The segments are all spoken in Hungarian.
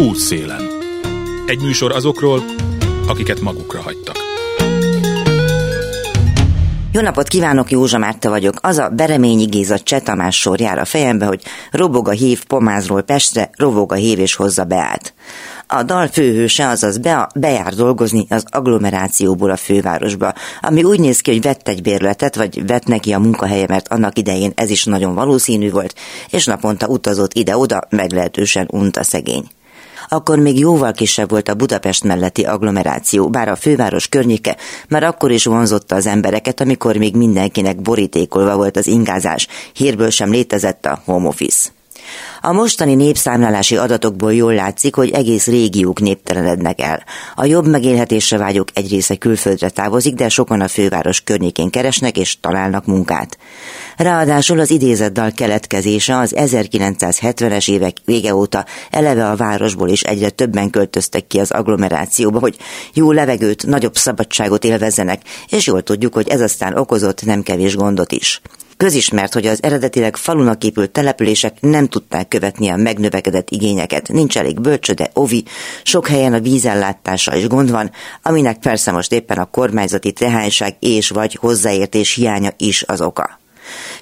Útszélen. Egy műsor azokról, akiket magukra hagytak. Jó napot kívánok, Józsa Márta vagyok. Az a Bereményi Géza Csetamás sor jár a fejembe, hogy robog a hív Pomázról Pestre, rovog a hív és hozza beállt. A dal főhőse, azaz be, bejár dolgozni az agglomerációból a fővárosba, ami úgy néz ki, hogy vett egy bérletet, vagy vett neki a munkahelye, mert annak idején ez is nagyon valószínű volt, és naponta utazott ide-oda, meglehetősen unta szegény akkor még jóval kisebb volt a Budapest melletti agglomeráció, bár a főváros környéke már akkor is vonzotta az embereket, amikor még mindenkinek borítékolva volt az ingázás, hírből sem létezett a home office. A mostani népszámlálási adatokból jól látszik, hogy egész régiók néptelenednek el. A jobb megélhetésre vágyók egy része külföldre távozik, de sokan a főváros környékén keresnek és találnak munkát. Ráadásul az idézett dal keletkezése az 1970-es évek vége óta eleve a városból is egyre többen költöztek ki az agglomerációba, hogy jó levegőt, nagyobb szabadságot élvezzenek, és jól tudjuk, hogy ez aztán okozott nem kevés gondot is. Közismert, hogy az eredetileg falunak épült települések nem tudták követni a megnövekedett igényeket. Nincs elég bölcsöde, ovi, sok helyen a vízellátása is gond van, aminek persze most éppen a kormányzati tehányság és vagy hozzáértés hiánya is az oka.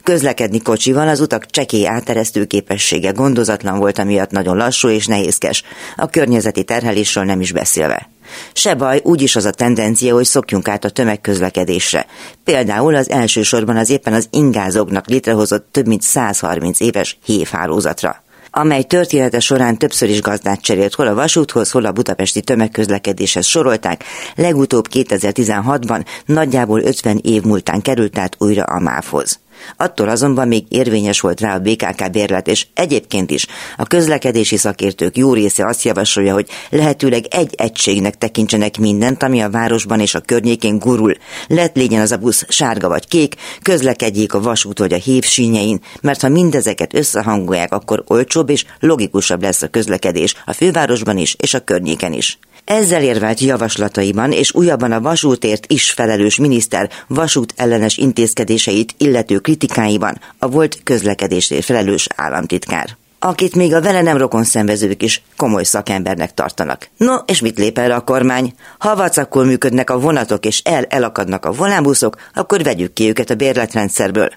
Közlekedni kocsival az utak csekély áteresztő képessége gondozatlan volt, amiatt nagyon lassú és nehézkes, a környezeti terhelésről nem is beszélve. Se baj, úgyis az a tendencia, hogy szokjunk át a tömegközlekedésre. Például az elsősorban az éppen az ingázóknak létrehozott több mint 130 éves hévhálózatra amely története során többször is gazdát cserélt, hol a vasúthoz, hol a budapesti tömegközlekedéshez sorolták, legutóbb 2016-ban nagyjából 50 év múltán került át újra a MÁV-hoz. Attól azonban még érvényes volt rá a BKK bérlet, és egyébként is a közlekedési szakértők jó része azt javasolja, hogy lehetőleg egy egységnek tekintsenek mindent, ami a városban és a környékén gurul. Lett legyen az a busz sárga vagy kék, közlekedjék a vasút vagy a hévsínyein, mert ha mindezeket összehangolják, akkor olcsóbb és logikusabb lesz a közlekedés a fővárosban is és a környéken is. Ezzel érvelt javaslataiban és újabban a vasútért is felelős miniszter vasút ellenes intézkedéseit illető kritikáiban a volt közlekedésért felelős államtitkár akit még a vele nem rokon szenvezők is komoly szakembernek tartanak. No, és mit lép erre a kormány? Ha vacakul működnek a vonatok és el elakadnak a volánbuszok, akkor vegyük ki őket a bérletrendszerből.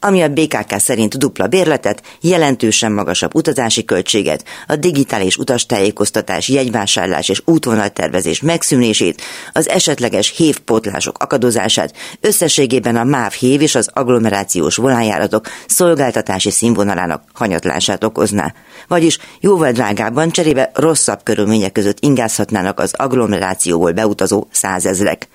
Ami a BKK szerint dupla bérletet, jelentősen magasabb utazási költséget, a digitális utastájékoztatás, jegyvásárlás és útvonaltervezés megszűnését, az esetleges hévpótlások akadozását, összességében a MÁV hév és az agglomerációs volánjáratok szolgáltatási színvonalának hanyatlását okoz okozná. Vagyis jóval drágábban cserébe rosszabb körülmények között ingázhatnának az agglomerációból beutazó százezrek,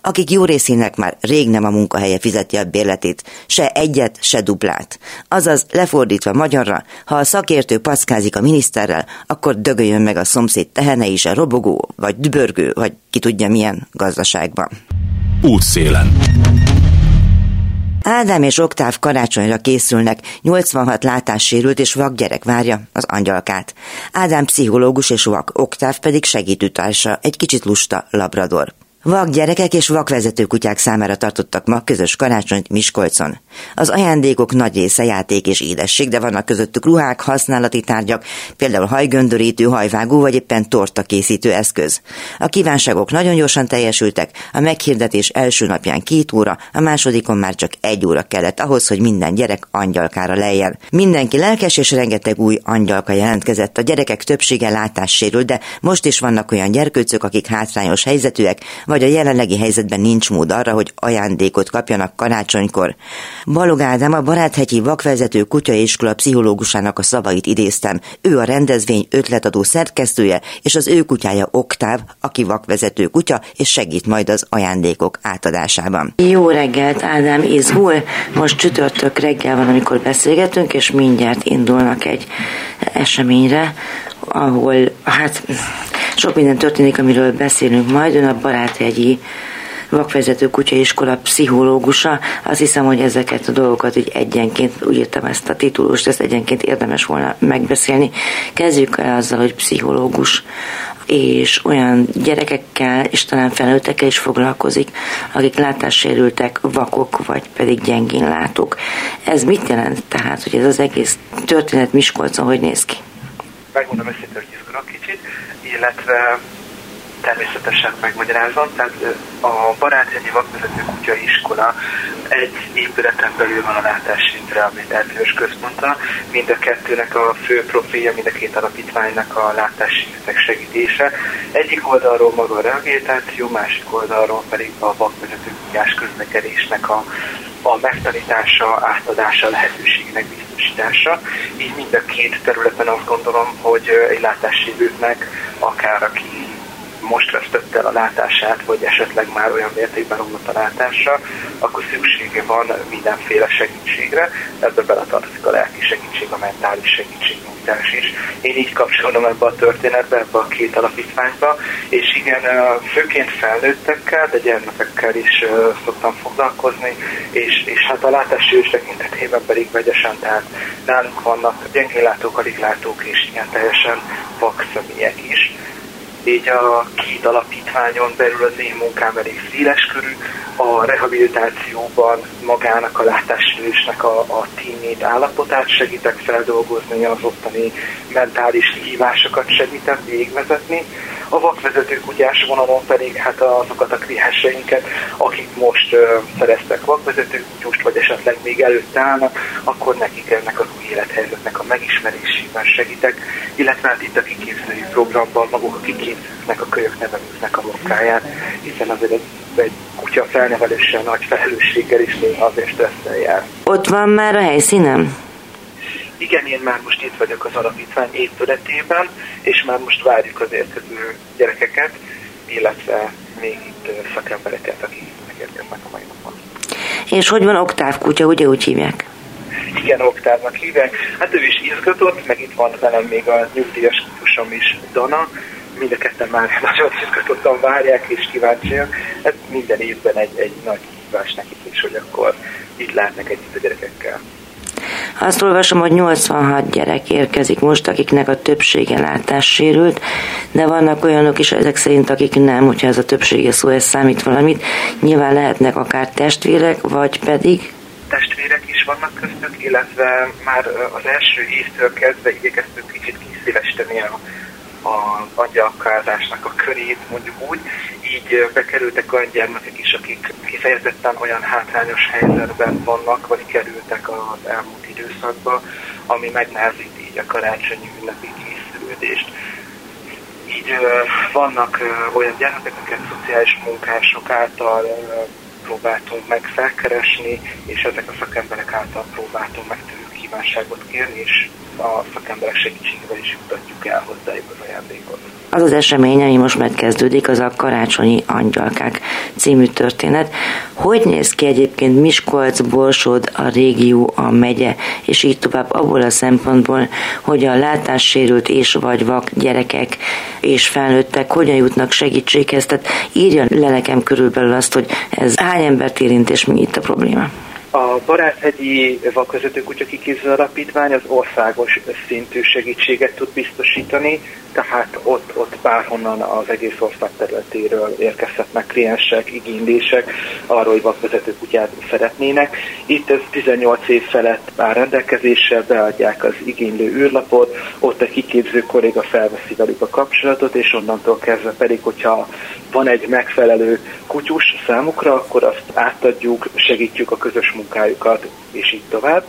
akik jó részének már rég nem a munkahelye fizeti a bérletét, se egyet, se duplát. Azaz, lefordítva magyarra, ha a szakértő paszkázik a miniszterrel, akkor dögöljön meg a szomszéd tehene is a robogó, vagy dübörgő, vagy ki tudja milyen gazdaságban. Útszélen. Ádám és Oktáv karácsonyra készülnek, 86 látássérült és vak gyerek várja az angyalkát. Ádám pszichológus és vak, Oktáv pedig segítőtársa, egy kicsit lusta labrador. Vak gyerekek és vakvezető kutyák számára tartottak ma közös karácsonyt Miskolcon. Az ajándékok nagy része játék és édesség, de vannak közöttük ruhák, használati tárgyak, például hajgöndörítő, hajvágó vagy éppen torta készítő eszköz. A kívánságok nagyon gyorsan teljesültek, a meghirdetés első napján két óra, a másodikon már csak egy óra kellett ahhoz, hogy minden gyerek angyalkára lejjen. Mindenki lelkes és rengeteg új angyalka jelentkezett. A gyerekek többsége látássérül, de most is vannak olyan gyerkőcök, akik hátrányos helyzetűek, vagy a jelenlegi helyzetben nincs mód arra, hogy ajándékot kapjanak karácsonykor. Balog Ádám a Baráthegyi Vakvezető Kutyaiskola pszichológusának a szavait idéztem. Ő a rendezvény ötletadó szerkesztője, és az ő kutyája Oktáv, aki vakvezető kutya, és segít majd az ajándékok átadásában. Jó reggelt, Ádám, izgul. Most csütörtök reggel van, amikor beszélgetünk, és mindjárt indulnak egy eseményre, ahol hát sok minden történik, amiről beszélünk majd. Ön a baráthegyi vakvezető kutyaiskola pszichológusa. Azt hiszem, hogy ezeket a dolgokat így egyenként, úgy írtam ezt a titulust, ezt egyenként érdemes volna megbeszélni. Kezdjük el azzal, hogy pszichológus és olyan gyerekekkel és talán felnőttekkel is foglalkozik, akik látássérültek, vakok, vagy pedig gyengén látók. Ez mit jelent tehát, hogy ez az egész történet Miskolcon hogy néz ki? megmondom őszintén, hogy kicsit, illetve természetesen megmagyarázom. Tehát a Baráthegyi Vakvezető Kutya Iskola egy épületen belül van a látássint rehabilitációs központa. Mind a kettőnek a fő profilja, mind a két alapítványnak a látásszintek segítése. Egyik oldalról maga a rehabilitáció, másik oldalról pedig a vakvezető kutyás közlekedésnek a, a megtanítása, átadása, lehetőségnek biztosítása. Így mind a két területen azt gondolom, hogy egy látássérültnek, akár aki most vesztette el a látását, vagy esetleg már olyan mértékben romlott a látása, akkor szüksége van mindenféle segítségre, ebbe beletartozik a lelki segítség, a mentális segítségnyújtás is. Én így kapcsolom ebbe a történetbe, ebbe a két alapítványba, és igen, főként felnőttekkel, de gyermekekkel is szoktam foglalkozni, és, és hát a látássérülés tekintetében pedig vegyesen, tehát nálunk vannak gyengénlátók, aliglátók és igen teljesen vak személyek is így a két alapítványon belül az én munkám elég széles körű. A rehabilitációban magának a látássérülésnek a, a tímét, állapotát segítek feldolgozni, az ottani mentális hívásokat segítem végvezetni. A vakvezető kutyás vonalon pedig hát azokat a klienseinket, akik most uh, szereztek vakvezető kutyust, vagy esetleg még előtt állnak, akkor nekik ennek az új a megismerésében segítek, illetve hát itt a kiképzői programban maguk a kiképzőknek, a kölyök nevelőknek a munkáját, hiszen azért egy, egy kutya felneveléssel nagy felelősséggel is néha azért stresszel jár. Ott van már a helyszínem? Igen, én már most itt vagyok az alapítvány épületében, és már most várjuk az érkező gyerekeket, illetve még itt szakembereket, akik megérkeznek a mai napon. És hogy van Oktáv kutya, ugye úgy hívják? Igen, Oktávnak hívják. Hát ő is izgatott, meg itt van velem még a nyugdíjas kutyusom is, Dana. Mind a ketten már nagyon izgatottan várják és kíváncsiak. Hát minden évben egy, egy nagy kihívás nekik is, hogy akkor itt látnak együtt a gyerekekkel. Azt olvasom, hogy 86 gyerek érkezik most, akiknek a többsége látássérült, de vannak olyanok is ezek szerint, akik nem, hogyha ez a többsége szó, ez számít valamit. Nyilván lehetnek akár testvérek, vagy pedig testvérek is vannak köztük, illetve már az első évtől kezdve igyekeztünk kicsit kiszélesíteni a, a angyalkázásnak a körét, mondjuk úgy, így bekerültek olyan gyermekek is, akik kifejezetten olyan hátrányos helyzetben vannak, vagy kerültek az elmúlt időszakba, ami megnehezíti így a karácsonyi ünnepi készülődést. Így vannak olyan gyermekek, akiket szociális munkások által próbáltunk meg felkeresni, és ezek a szakemberek által próbáltunk meg tőlük kívánságot kérni, és a szakemberek segítségével is jutatjuk el hozzájuk az ajándékot. Az az esemény, ami most megkezdődik, az a Karácsonyi Angyalkák című történet. Hogy néz ki egyébként Miskolc, Borsod, a régió, a megye, és így tovább abból a szempontból, hogy a látássérült és vagy vak gyerekek és felnőttek hogyan jutnak segítséghez. Tehát írja le nekem körülbelül azt, hogy ez hány embert érint, és mi itt a probléma. A Baráthegyi Vakvezető Kutya Kiképző Alapítvány az országos szintű segítséget tud biztosítani, tehát ott, ott bárhonnan az egész ország területéről érkezhetnek kliensek, igénylések arról, hogy vakvezető kutyát szeretnének. Itt ez 18 év felett áll rendelkezésre, beadják az igénylő űrlapot, ott a kiképző kolléga felveszi velük a kapcsolatot, és onnantól kezdve pedig, hogyha van egy megfelelő kutyus számukra, akkor azt átadjuk, segítjük a közös munkájukat, és így tovább.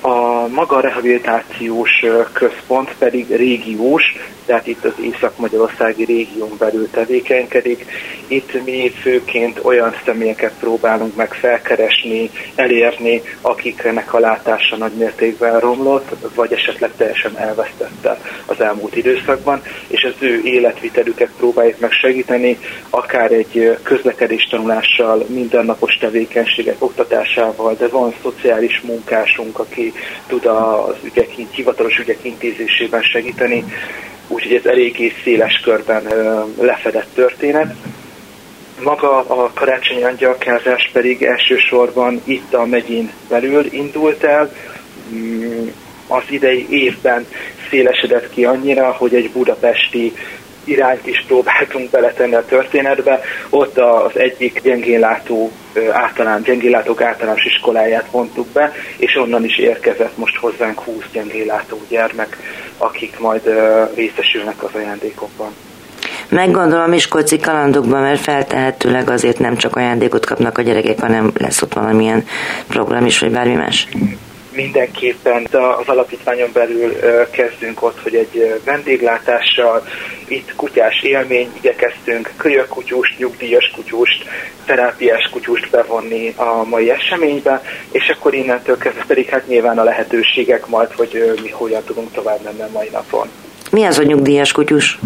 A maga rehabilitációs központ pedig régiós, tehát itt az Észak-Magyarországi régión belül tevékenykedik. Itt mi főként olyan személyeket próbálunk meg felkeresni, elérni, akiknek a látása nagy mértékben romlott, vagy esetleg teljesen elvesztette az elmúlt időszakban, és az ő életvitelüket próbáljuk meg segíteni, akár egy közlekedés tanulással, mindennapos tevékenységek oktatásával, de van szociális munkásunk, aki tud az ügyek, hivatalos ügyek intézésében segíteni, úgyhogy ez eléggé széles körben lefedett történet. Maga a karácsonyi angyalkázás pedig elsősorban itt a megyén belül indult el. Mm, az idei évben szélesedett ki annyira, hogy egy budapesti irányt is próbáltunk beletenni a történetbe. Ott az egyik gyengénlátó általán, gyengénlátók általános iskoláját vontuk be, és onnan is érkezett most hozzánk 20 gyengénlátó gyermek, akik majd részesülnek az ajándékokban. Meggondolom Miskolci kalandokban, mert feltehetőleg azért nem csak ajándékot kapnak a gyerekek, hanem lesz ott valamilyen program is, vagy bármi más mindenképpen az alapítványon belül kezdünk ott, hogy egy vendéglátással, itt kutyás élmény, igyekeztünk kölyökkutyust, nyugdíjas kutyust, terápiás kutyust bevonni a mai eseménybe, és akkor innentől kezdve pedig hát nyilván a lehetőségek majd, hogy mi hogyan tudunk tovább menni a mai napon. Mi az a nyugdíjas kutyus?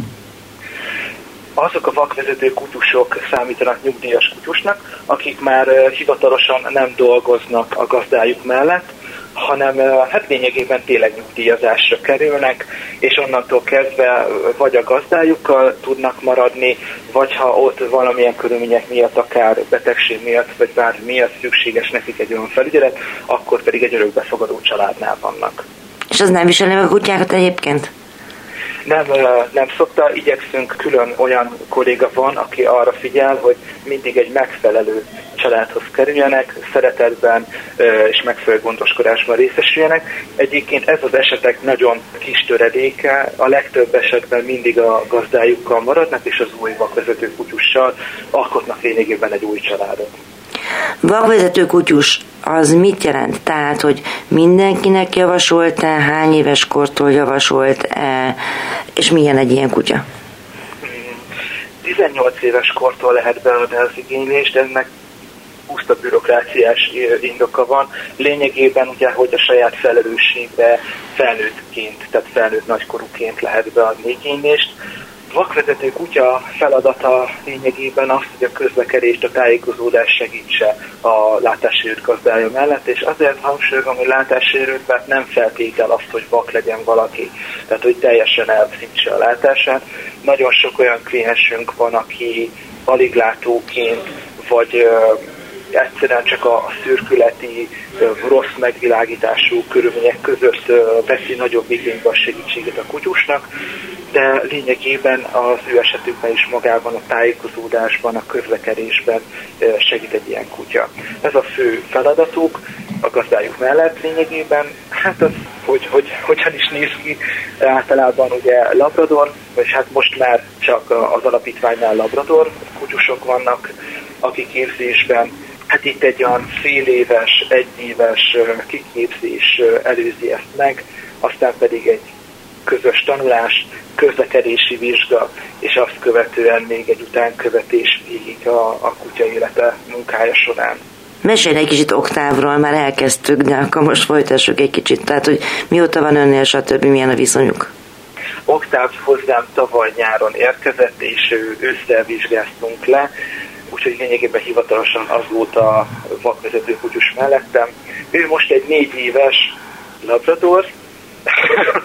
azok a vakvezető kutyusok számítanak nyugdíjas kutyusnak, akik már hivatalosan nem dolgoznak a gazdájuk mellett, hanem hát lényegében tényleg nyugdíjazásra kerülnek, és onnantól kezdve vagy a gazdájukkal tudnak maradni, vagy ha ott valamilyen körülmények miatt, akár betegség miatt, vagy bármi miatt szükséges nekik egy olyan felügyelet, akkor pedig egy örökbefogadó családnál vannak. És az nem viseli a kutyákat egyébként? Nem, nem szokta, igyekszünk, külön olyan kolléga van, aki arra figyel, hogy mindig egy megfelelő családhoz kerüljenek, szeretetben és megfelelő gondoskodásban részesüljenek. Egyébként ez az esetek nagyon kis töredéke, a legtöbb esetben mindig a gazdájukkal maradnak, és az új vakvezető kutyussal alkotnak lényegében egy új családot. Vakvezető kutyus az mit jelent? Tehát, hogy mindenkinek javasolt-e, hány éves kortól javasolt-e, és milyen egy ilyen kutya? 18 éves kortól lehet beadni az igénylést, ennek puszta bürokráciás indoka van. Lényegében ugye, hogy a saját felelősségbe felnőttként, tehát felnőtt nagykorúként lehet beadni igénylést vakvezető kutya feladata lényegében az, hogy a közlekedést, a tájékozódást segítse a látássérült gazdája mellett, és azért hangsúlyozom, hogy látássérült, mert nem feltétel azt, hogy vak legyen valaki, tehát hogy teljesen elveszítse a látását. Nagyon sok olyan kliensünk van, aki aliglátóként, vagy egyszerűen csak a szürkületi, rossz megvilágítású körülmények között veszi nagyobb igénybe a segítséget a kutyusnak, de lényegében az ő esetükben is magában a tájékozódásban, a közlekedésben segít egy ilyen kutya. Ez a fő feladatuk a gazdájuk mellett lényegében. Hát az, hogy, hogy hogyan is néz ki, általában ugye Labrador, vagy hát most már csak az alapítványnál Labrador kutyusok vannak, akik képzésben Hát itt egy olyan fél éves, egy éves kiképzés előzi ezt meg, aztán pedig egy közös tanulás, közlekedési vizsga, és azt követően még egy utánkövetés végig a, a kutya élete munkája során. Mesélj egy kicsit Oktávról, már elkezdtük, de akkor most folytassuk egy kicsit. Tehát, hogy mióta van önnél, stb. milyen a viszonyuk? Oktáv hozzám tavaly nyáron érkezett, és ő ősszel vizsgáztunk le, úgyhogy lényegében hivatalosan az volt a vakvezető kutyus mellettem. Ő most egy négy éves labrador,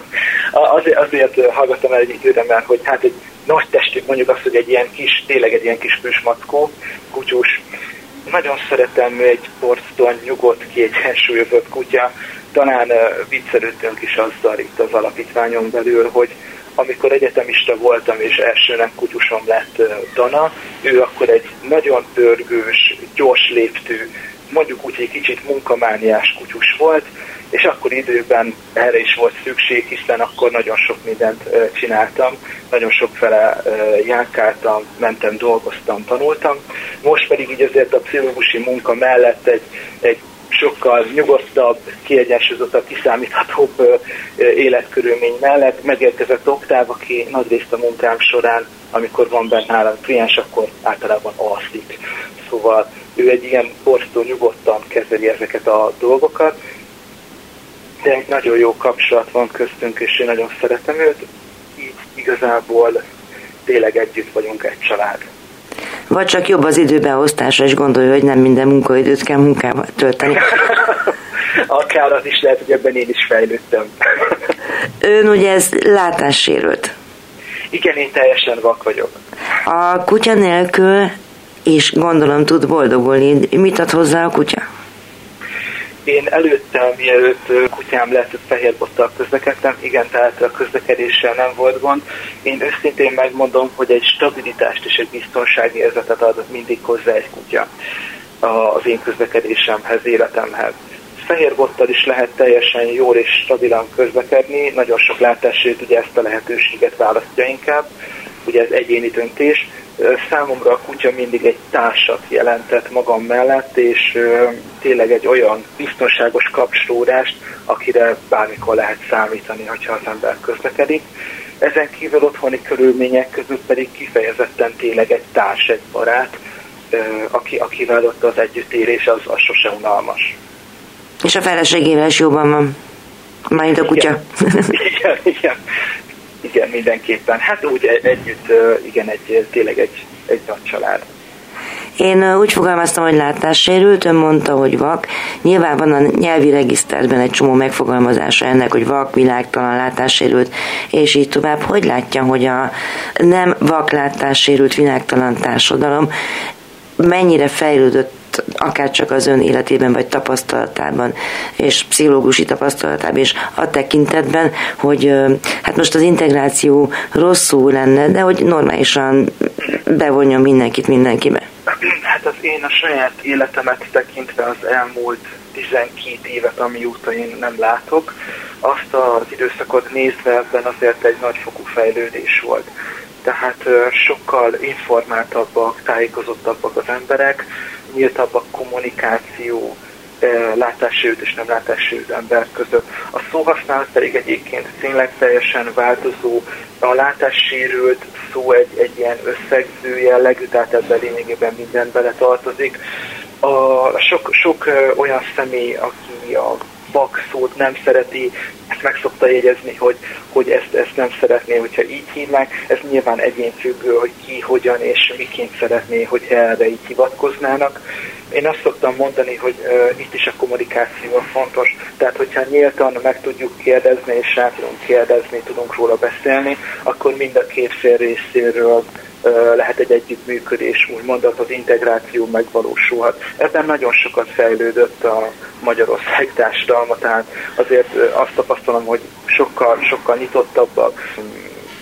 azért, azért hallgattam el egy időre, mert hogy hát egy nagy testű, mondjuk azt, hogy egy ilyen kis, tényleg egy ilyen kis püsmackó, kutyus. Nagyon szeretem egy porcton nyugodt, kiegyensúlyozott kutya. Talán viccelődtünk is azzal itt az alapítványon belül, hogy amikor egyetemista voltam és elsőnek kutyusom lett Dana, ő akkor egy nagyon pörgős, gyors léptű, mondjuk úgy, egy kicsit munkamániás kutyus volt, és akkor időben erre is volt szükség, hiszen akkor nagyon sok mindent csináltam, nagyon sok fele járkáltam, mentem, dolgoztam, tanultam. Most pedig így azért a pszichológusi munka mellett egy, egy sokkal nyugodtabb, kiegyensúlyozottabb, kiszámíthatóbb életkörülmény mellett megérkezett Oktáv, aki nagyrészt a munkám során, amikor van benne nálam kliens, akkor általában alszik. Szóval ő egy ilyen borzasztó nyugodtan kezeli ezeket a dolgokat, de egy nagyon jó kapcsolat van köztünk, és én nagyon szeretem őt, így igazából tényleg együtt vagyunk egy család. Vagy csak jobb az időbeosztása, és gondolja, hogy nem minden munkaidőt kell munkával tölteni. Akár az is lehet, hogy ebben én is fejlődtem. Ön ugye ez látássérült. Igen, én teljesen vak vagyok. A kutya nélkül, és gondolom tud boldogulni, mit ad hozzá a kutya? Én előtte, mielőtt kutyám lett, fehérbottal közlekedtem, igen, tehát a közlekedéssel nem volt gond. Én őszintén megmondom, hogy egy stabilitást és egy biztonsági érzetet ad mindig hozzá egy kutya az én közlekedésemhez, életemhez. fehér bottal is lehet teljesen jól és stabilan közlekedni, nagyon sok látássérült ugye ezt a lehetőséget választja inkább, ugye ez egyéni döntés. Számomra a kutya mindig egy társat jelentett magam mellett, és tényleg egy olyan biztonságos kapcsolódást, akire bármikor lehet számítani, ha az ember közlekedik. Ezen kívül otthoni körülmények között pedig kifejezetten tényleg egy társ, egy barát, aki, akivel ott az együttérés az, az sose unalmas. És a feleségével is jobban van. Majd a kutya. Igen, igen, igen, mindenképpen. Hát úgy e- együtt, igen, egy, tényleg egy, egy nagy család. Én úgy fogalmaztam, hogy látássérült, ön mondta, hogy vak. Nyilván van a nyelvi regiszterben egy csomó megfogalmazása ennek, hogy vak, világtalan, látássérült, és így tovább. Hogy látja, hogy a nem vak látássérült világtalan társadalom mennyire fejlődött akár csak az ön életében vagy tapasztalatában, és pszichológusi tapasztalatában, és a tekintetben, hogy hát most az integráció rosszul lenne, de hogy normálisan bevonjon mindenkit mindenkibe. Hát az én a saját életemet tekintve az elmúlt 12 évet, amióta én nem látok, azt az időszakot nézve ebben azért egy nagyfokú fejlődés volt tehát sokkal informáltabbak, tájékozottabbak az emberek, nyíltabb a kommunikáció látássérült és nem látássérült ember között. A szóhasználat pedig egyébként tényleg teljesen változó. A látássérült szó egy, egy ilyen összegző jellegű, tehát ebben lényegében minden bele tartozik. A, sok, sok olyan személy, aki a vak szót nem szereti, ezt meg szokta jegyezni, hogy, hogy ezt, ezt nem szeretné, hogyha így hívnák. Ez nyilván egyénfüggő, hogy ki, hogyan és miként szeretné, hogy erre így hivatkoznának. Én azt szoktam mondani, hogy uh, itt is a kommunikáció fontos, tehát hogyha nyíltan meg tudjuk kérdezni és rá tudunk kérdezni, tudunk róla beszélni, akkor mind a két fél részéről lehet egy együttműködés, úgymond az integráció megvalósulhat. Ebben nagyon sokat fejlődött a Magyarország társadalma, tehát azért azt tapasztalom, hogy sokkal, sokkal nyitottabbak,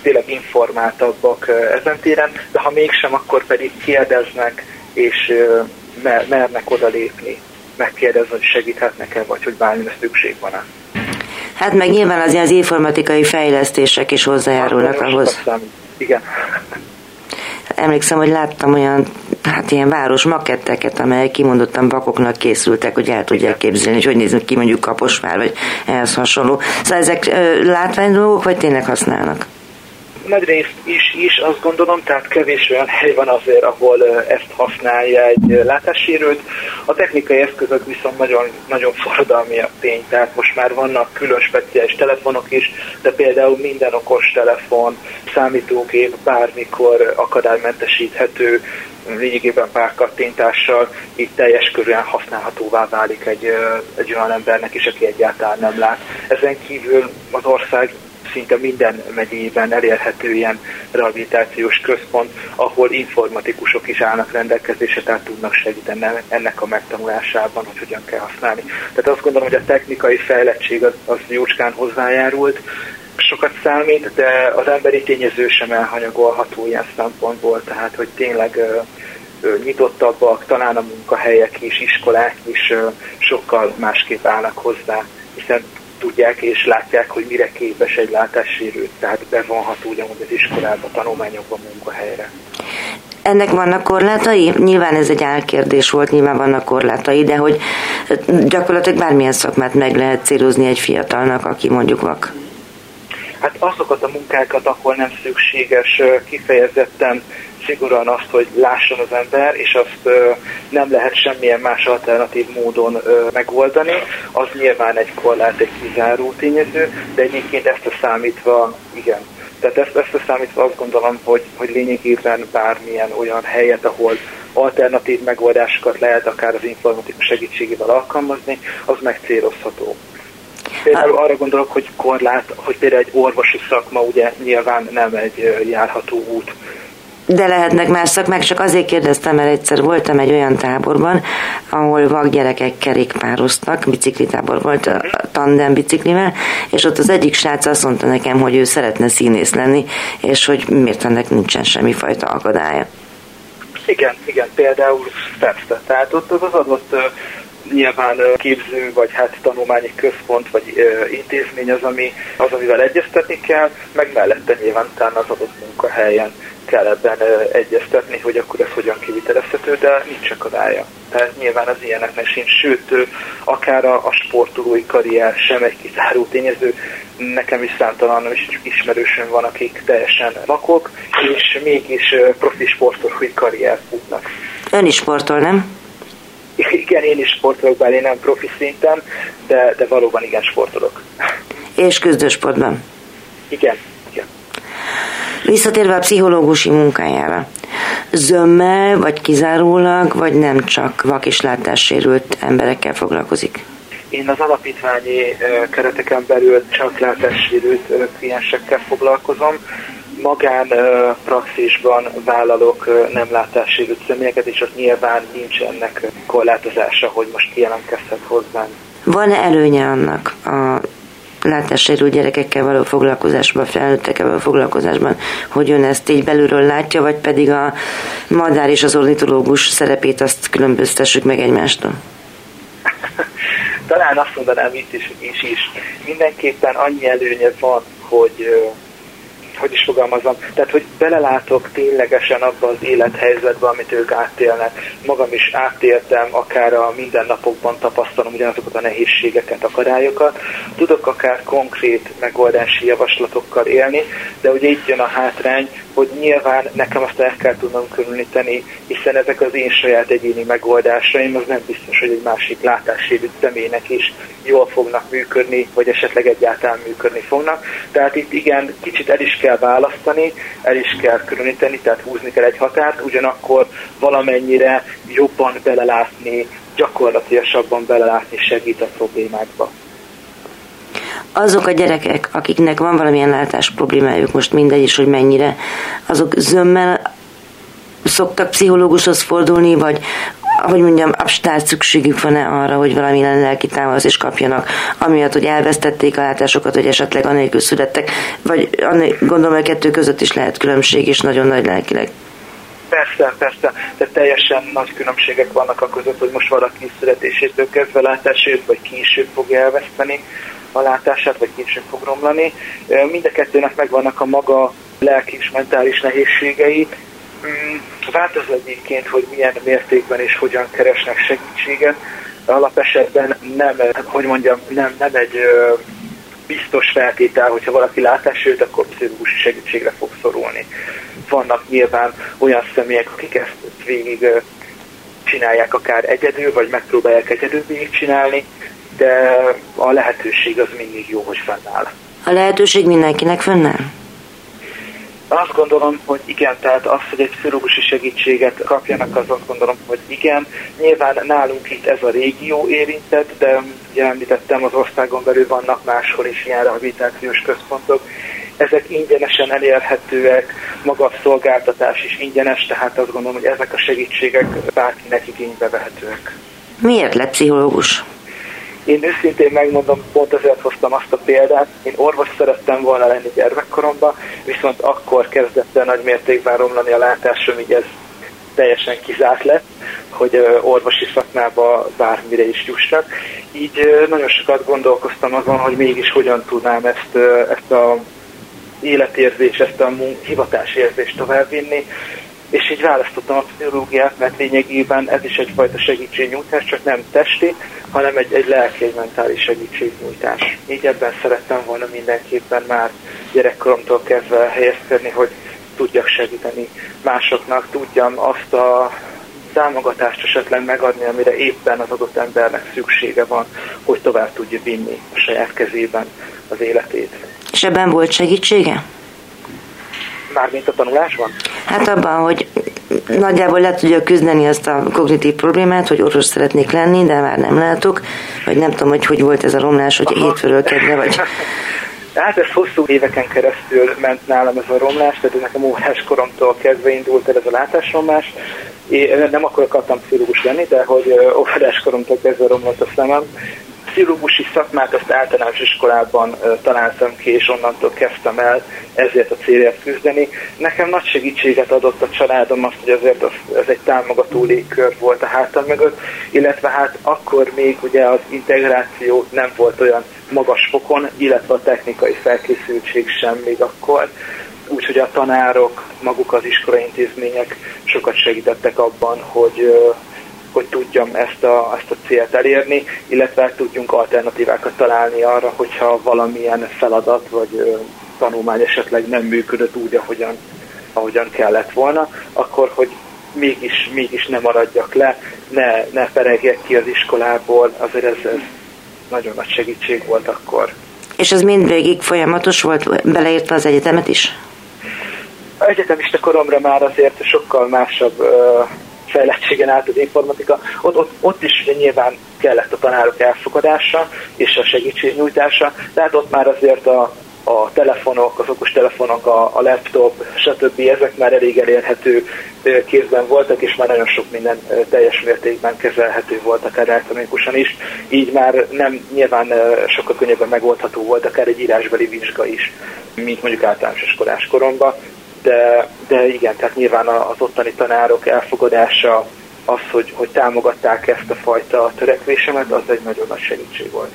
tényleg informáltabbak ezen téren, de ha mégsem, akkor pedig kérdeznek és mernek odalépni, megkérdezni, hogy segíthetnek-e, vagy hogy bármi szükség van-e. Hát meg nyilván azért az informatikai fejlesztések is hozzájárulnak ahhoz. Igen emlékszem, hogy láttam olyan hát ilyen város maketteket, amelyek kimondottan vakoknak készültek, hogy el tudják képzelni, hogy hogy néznek ki mondjuk Kaposvár, vagy ehhez hasonló. Szóval ezek látványdolgok, vagy tényleg használnak? Nagy részt is, is azt gondolom, tehát kevés olyan hely van azért, ahol ezt használja egy látássérült. A technikai eszközök viszont nagyon, nagyon forradalmi a tény, tehát most már vannak külön speciális telefonok is, de például minden okos telefon, számítógép bármikor akadálymentesíthető, lényegében pár kattintással így teljes körülön használhatóvá válik egy, egy olyan embernek is, aki egyáltalán nem lát. Ezen kívül az ország szinte minden megyében elérhető ilyen rehabilitációs központ, ahol informatikusok is állnak rendelkezésre, tehát tudnak segíteni ennek a megtanulásában, hogy hogyan kell használni. Tehát azt gondolom, hogy a technikai fejlettség az, az jócskán hozzájárult, sokat számít, de az emberi tényező sem elhanyagolható ilyen szempontból, tehát hogy tényleg nyitottabbak, talán a munkahelyek is, iskolák is sokkal másképp állnak hozzá, hiszen tudják és látják, hogy mire képes egy látássérült, tehát bevonható ugyanúgy az iskolába, tanulmányokba, munkahelyre. Ennek vannak korlátai? Nyilván ez egy álkérdés volt, nyilván vannak korlátai, de hogy gyakorlatilag bármilyen szakmát meg lehet célozni egy fiatalnak, aki mondjuk vak. Hát azokat a munkákat, ahol nem szükséges kifejezetten szigorúan azt, hogy lásson az ember, és azt nem lehet semmilyen más alternatív módon megoldani, az nyilván egy korlát, egy kizáró tényező, de egyébként ezt a számítva, igen. Tehát ezt, ezt a számítva azt gondolom, hogy, hogy lényegében bármilyen olyan helyet, ahol alternatív megoldásokat lehet akár az informatikus segítségével alkalmazni, az megcélozható. Például arra gondolok, hogy korlát, hogy például egy orvosi szakma ugye nyilván nem egy járható út de lehetnek más szakmák, csak azért kérdeztem, mert egyszer voltam egy olyan táborban, ahol vak gyerekek kerékpároztak, biciklitábor volt a tandem biciklivel, és ott az egyik srác azt mondta nekem, hogy ő szeretne színész lenni, és hogy miért ennek nincsen semmi fajta akadálya. Igen, igen, például persze. Tehát ott az adott nyilván képző, vagy hát tanulmányi központ, vagy intézmény az, ami, az, amivel egyeztetni kell, meg mellette nyilván utána az adott munkahelyen kell ebben egyeztetni, hogy akkor ez hogyan kivitelezhető, de nincs akadálya. Tehát nyilván az ilyeneknek sincs, sőt, akár a, a sportolói karrier sem egy kizáró tényező. Nekem is számtalan is ismerősön van, akik teljesen vakok, és mégis profi sportolói karrier futnak. Ön is sportol, nem? Igen, én is sportolok, bár én nem profi szinten, de, de valóban igen sportolok. És küzdősportban? Igen, igen. Visszatérve a pszichológusi munkájára, zömmel, vagy kizárólag, vagy nem csak vak és látássérült emberekkel foglalkozik? Én az alapítványi kereteken belül csak látássérült kliensekkel foglalkozom. Magán praxisban vállalok nem látássérült személyeket, és ott nyilván nincs ennek korlátozása, hogy most kijelentkezhet hozzánk. Van-e előnye annak a látássérült gyerekekkel való foglalkozásban, felnőttekkel való foglalkozásban, hogy ön ezt így belülről látja, vagy pedig a madár és az ornitológus szerepét azt különböztessük meg egymástól? Talán azt mondanám itt is, is, is. Mindenképpen annyi előnye van, hogy hogy is fogalmazom, tehát hogy belelátok ténylegesen abba az élethelyzetbe, amit ők átélnek. Magam is átéltem, akár a mindennapokban tapasztalom ugyanazokat a nehézségeket, akadályokat. Tudok akár konkrét megoldási javaslatokkal élni, de ugye itt jön a hátrány, hogy nyilván nekem azt el kell tudnom különíteni, hiszen ezek az én saját egyéni megoldásaim, az nem biztos, hogy egy másik látássérült személynek is jól fognak működni, vagy esetleg egyáltalán működni fognak. Tehát itt igen, kicsit el is kell választani, el is kell különíteni, tehát húzni kell egy határt, ugyanakkor valamennyire jobban belelátni, gyakorlatilasabban belelátni segít a problémákba. Azok a gyerekek, akiknek van valamilyen látás problémájuk, most mindegy is, hogy mennyire, azok zömmel szoktak pszichológushoz fordulni, vagy hogy mondjam, abstát szükségük van-e arra, hogy valamilyen lelki támasz is kapjanak, amiatt, hogy elvesztették a látásokat, hogy esetleg anélkül születtek, vagy gondolom, hogy a kettő között is lehet különbség, és nagyon nagy lelkileg. Persze, persze, de teljesen nagy különbségek vannak a között, hogy most valaki születésétől kezdve látásért, vagy később fogja elveszteni a látását, vagy később fog romlani. Mind a kettőnek megvannak a maga lelki és mentális nehézségei. Változó egyébként, hogy milyen mértékben és hogyan keresnek segítséget. Alapesetben nem, hogy mondjam, nem, nem egy biztos feltétel, hogyha valaki látásért, akkor pszichológusi segítségre fog szorulni. Vannak nyilván olyan személyek, akik ezt végig csinálják akár egyedül, vagy megpróbálják egyedül végig csinálni, de a lehetőség az mindig jó, hogy fennáll. A lehetőség mindenkinek fennáll? Azt gondolom, hogy igen, tehát az, hogy egy pszichológusi segítséget kapjanak, az azt gondolom, hogy igen. Nyilván nálunk itt ez a régió érintett, de ugye említettem, az országon belül vannak máshol is ilyen rehabilitációs központok. Ezek ingyenesen elérhetőek, maga a szolgáltatás is ingyenes, tehát azt gondolom, hogy ezek a segítségek bárkinek igénybe vehetőek. Miért lett pszichológus? Én őszintén megmondom, pont ezért hoztam azt a példát, én orvos szerettem volna lenni gyermekkoromban, viszont akkor kezdett el nagy mértékben romlani a látásom, így ez teljesen kizárt lett, hogy orvosi szakmába bármire is jussak. Így nagyon sokat gondolkoztam azon, hogy mégis hogyan tudnám ezt, ezt a életérzés, ezt a hivatásérzést továbbvinni, és így választottam a pszichológiát, mert lényegében ez is egyfajta segítségnyújtás, csak nem testi, hanem egy, egy lelki, egy mentális segítségnyújtás. Így ebben szerettem volna mindenképpen már gyerekkoromtól kezdve helyezkedni, hogy tudjak segíteni másoknak, tudjam azt a támogatást esetleg megadni, amire éppen az adott embernek szüksége van, hogy tovább tudja vinni a saját kezében az életét. És ebben volt segítsége? Mármint a tanulásban? Hát abban, hogy nagyjából le tudja küzdeni azt a kognitív problémát, hogy orvos szeretnék lenni, de már nem látok, vagy nem tudom, hogy hogy volt ez a romlás, hogy hétfőről kedve, vagy... Hát ez hosszú éveken keresztül ment nálam ez a romlás, tehát nekem órás koromtól kezdve indult el ez a látásromlás. Én nem akkor akartam pszichológus lenni, de hogy órás koromtól kezdve romlott a szemem, pszichológusi szakmát azt általános iskolában találtam ki, és onnantól kezdtem el ezért a célért küzdeni. Nekem nagy segítséget adott a családom azt, hogy azért az, ez egy támogató légkör volt a hátam mögött, illetve hát akkor még ugye az integráció nem volt olyan magas fokon, illetve a technikai felkészültség sem még akkor. Úgyhogy a tanárok, maguk az iskolaintézmények sokat segítettek abban, hogy hogy tudjam ezt a, ezt a célt elérni, illetve tudjunk alternatívákat találni arra, hogyha valamilyen feladat vagy tanulmány esetleg nem működött úgy, ahogyan, ahogyan kellett volna, akkor hogy mégis, mégis ne maradjak le, ne, ne peregjek ki az iskolából, azért ez, ez nagyon nagy segítség volt akkor. És ez mindvégig folyamatos volt, beleértve az egyetemet is? Egyetemista koromra már azért sokkal másabb fejlettségen állt az informatika, ott, ott, ott is ugye nyilván kellett a tanárok elfogadása és a segítségnyújtása, tehát ott már azért a, a telefonok, az okos telefonok, a, a laptop, stb. ezek már elég elérhető kézben voltak, és már nagyon sok minden teljes mértékben kezelhető volt, akár elektronikusan is. Így már nem nyilván sokkal könnyebben megoldható volt akár egy írásbeli vizsga is, mint mondjuk általános iskolás koromban de, de igen, tehát nyilván az ottani tanárok elfogadása, az, hogy, hogy támogatták ezt a fajta törekvésemet, az egy nagyon nagy segítség volt.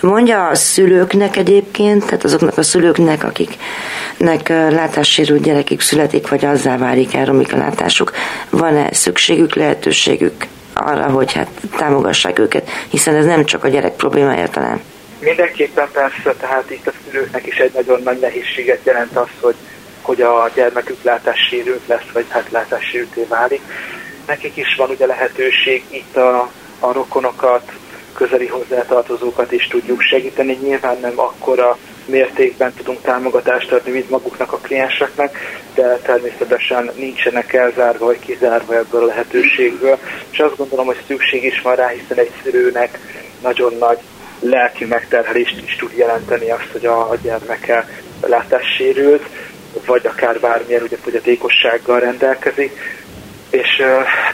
Mondja a szülőknek egyébként, tehát azoknak a szülőknek, akiknek látássérült gyerekük születik, vagy azzá válik elromlik a látásuk, van-e szükségük, lehetőségük arra, hogy hát támogassák őket, hiszen ez nem csak a gyerek problémája talán. Mindenképpen persze, tehát itt a szülőknek is egy nagyon nagy nehézséget jelent az, hogy hogy a gyermekük látássérült lesz, vagy hát látássérülté válik. Nekik is van ugye lehetőség itt a, a rokonokat, közeli hozzátartozókat is tudjuk segíteni. Nyilván nem akkora mértékben tudunk támogatást adni, mint maguknak a klienseknek, de természetesen nincsenek elzárva vagy kizárva ebből a lehetőségből. És azt gondolom, hogy szükség is van rá, hiszen egy szülőnek nagyon nagy lelki megterhelést is tud jelenteni azt, hogy a, gyermeke látássérült, vagy akár bármilyen ugye fogyatékossággal rendelkezik, és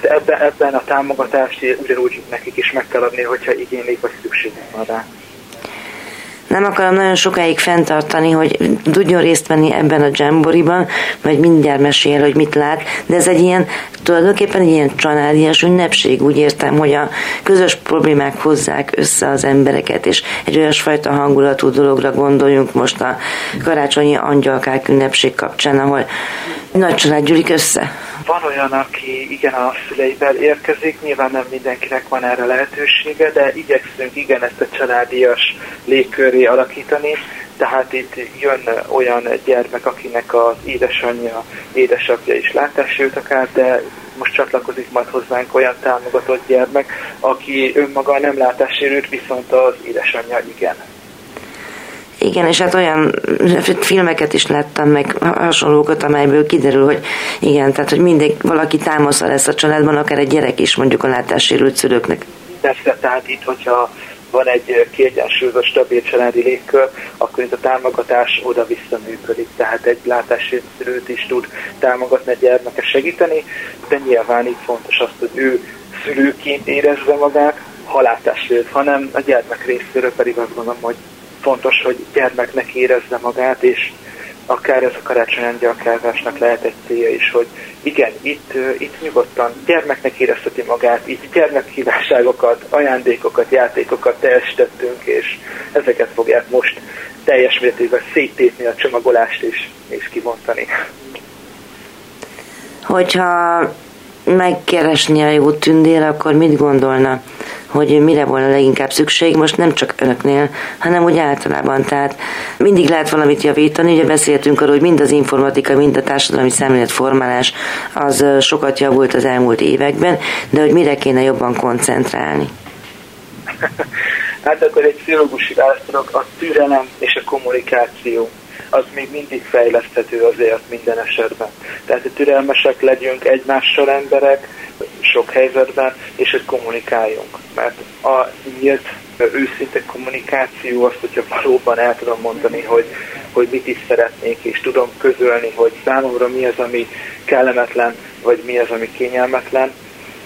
ebben, ebben a támogatást ugyanúgy nekik is meg kell adni, hogyha igénylik vagy szükségük van rá nem akarom nagyon sokáig fenntartani, hogy tudjon részt venni ebben a jamboriban, vagy mindjárt mesél, hogy mit lát, de ez egy ilyen, tulajdonképpen egy ilyen családias ünnepség, úgy értem, hogy a közös problémák hozzák össze az embereket, és egy olyasfajta hangulatú dologra gondoljunk most a karácsonyi angyalkák ünnepség kapcsán, ahol nagy család gyűlik össze. Van olyan, aki igen a szüleivel érkezik, nyilván nem mindenkinek van erre lehetősége, de igyekszünk igen ezt a családias légköré alakítani, tehát itt jön olyan gyermek, akinek az édesanyja, édesapja is látássérült akár, de most csatlakozik majd hozzánk olyan támogatott gyermek, aki önmaga nem látássérült, viszont az édesanyja igen. Igen, és hát olyan filmeket is láttam meg, hasonlókat, amelyből kiderül, hogy igen, tehát hogy mindig valaki támasza lesz a családban, akár egy gyerek is mondjuk a látássérült szülőknek. Persze, tehát itt, hogyha van egy kiegyensúlyozott, stabil családi légkör, akkor itt a támogatás oda-vissza működik. Tehát egy látássérült is tud támogatni, egy gyermekes segíteni, de nyilván itt fontos azt, hogy ő szülőként érezze magát, ha látássérült, hanem a gyermek részéről pedig azt gondolom, hogy fontos, hogy gyermeknek érezze magát, és akár ez a karácsony angyalkázásnak lehet egy célja is, hogy igen, itt, itt nyugodtan gyermeknek érezheti magát, itt gyermekkívánságokat, ajándékokat, játékokat teljesítettünk, és ezeket fogják most teljes mértékben széttépni a csomagolást és, és kivontani. Hogyha megkeresni a jó tündér, akkor mit gondolna? hogy mire volna leginkább szükség, most nem csak önöknél, hanem úgy általában. Tehát mindig lehet valamit javítani, ugye beszéltünk arról, hogy mind az informatika, mind a társadalmi szemléletformálás az sokat javult az elmúlt években, de hogy mire kéne jobban koncentrálni? Hát akkor egy pszichológusi választodok, a türelem és a kommunikáció az még mindig fejleszthető azért minden esetben. Tehát, hogy türelmesek legyünk egymással emberek, sok helyzetben, és hogy kommunikáljunk. Mert a nyílt, őszinte kommunikáció azt, hogyha valóban el tudom mondani, hogy, hogy mit is szeretnék, és tudom közölni, hogy számomra mi az, ami kellemetlen, vagy mi az, ami kényelmetlen,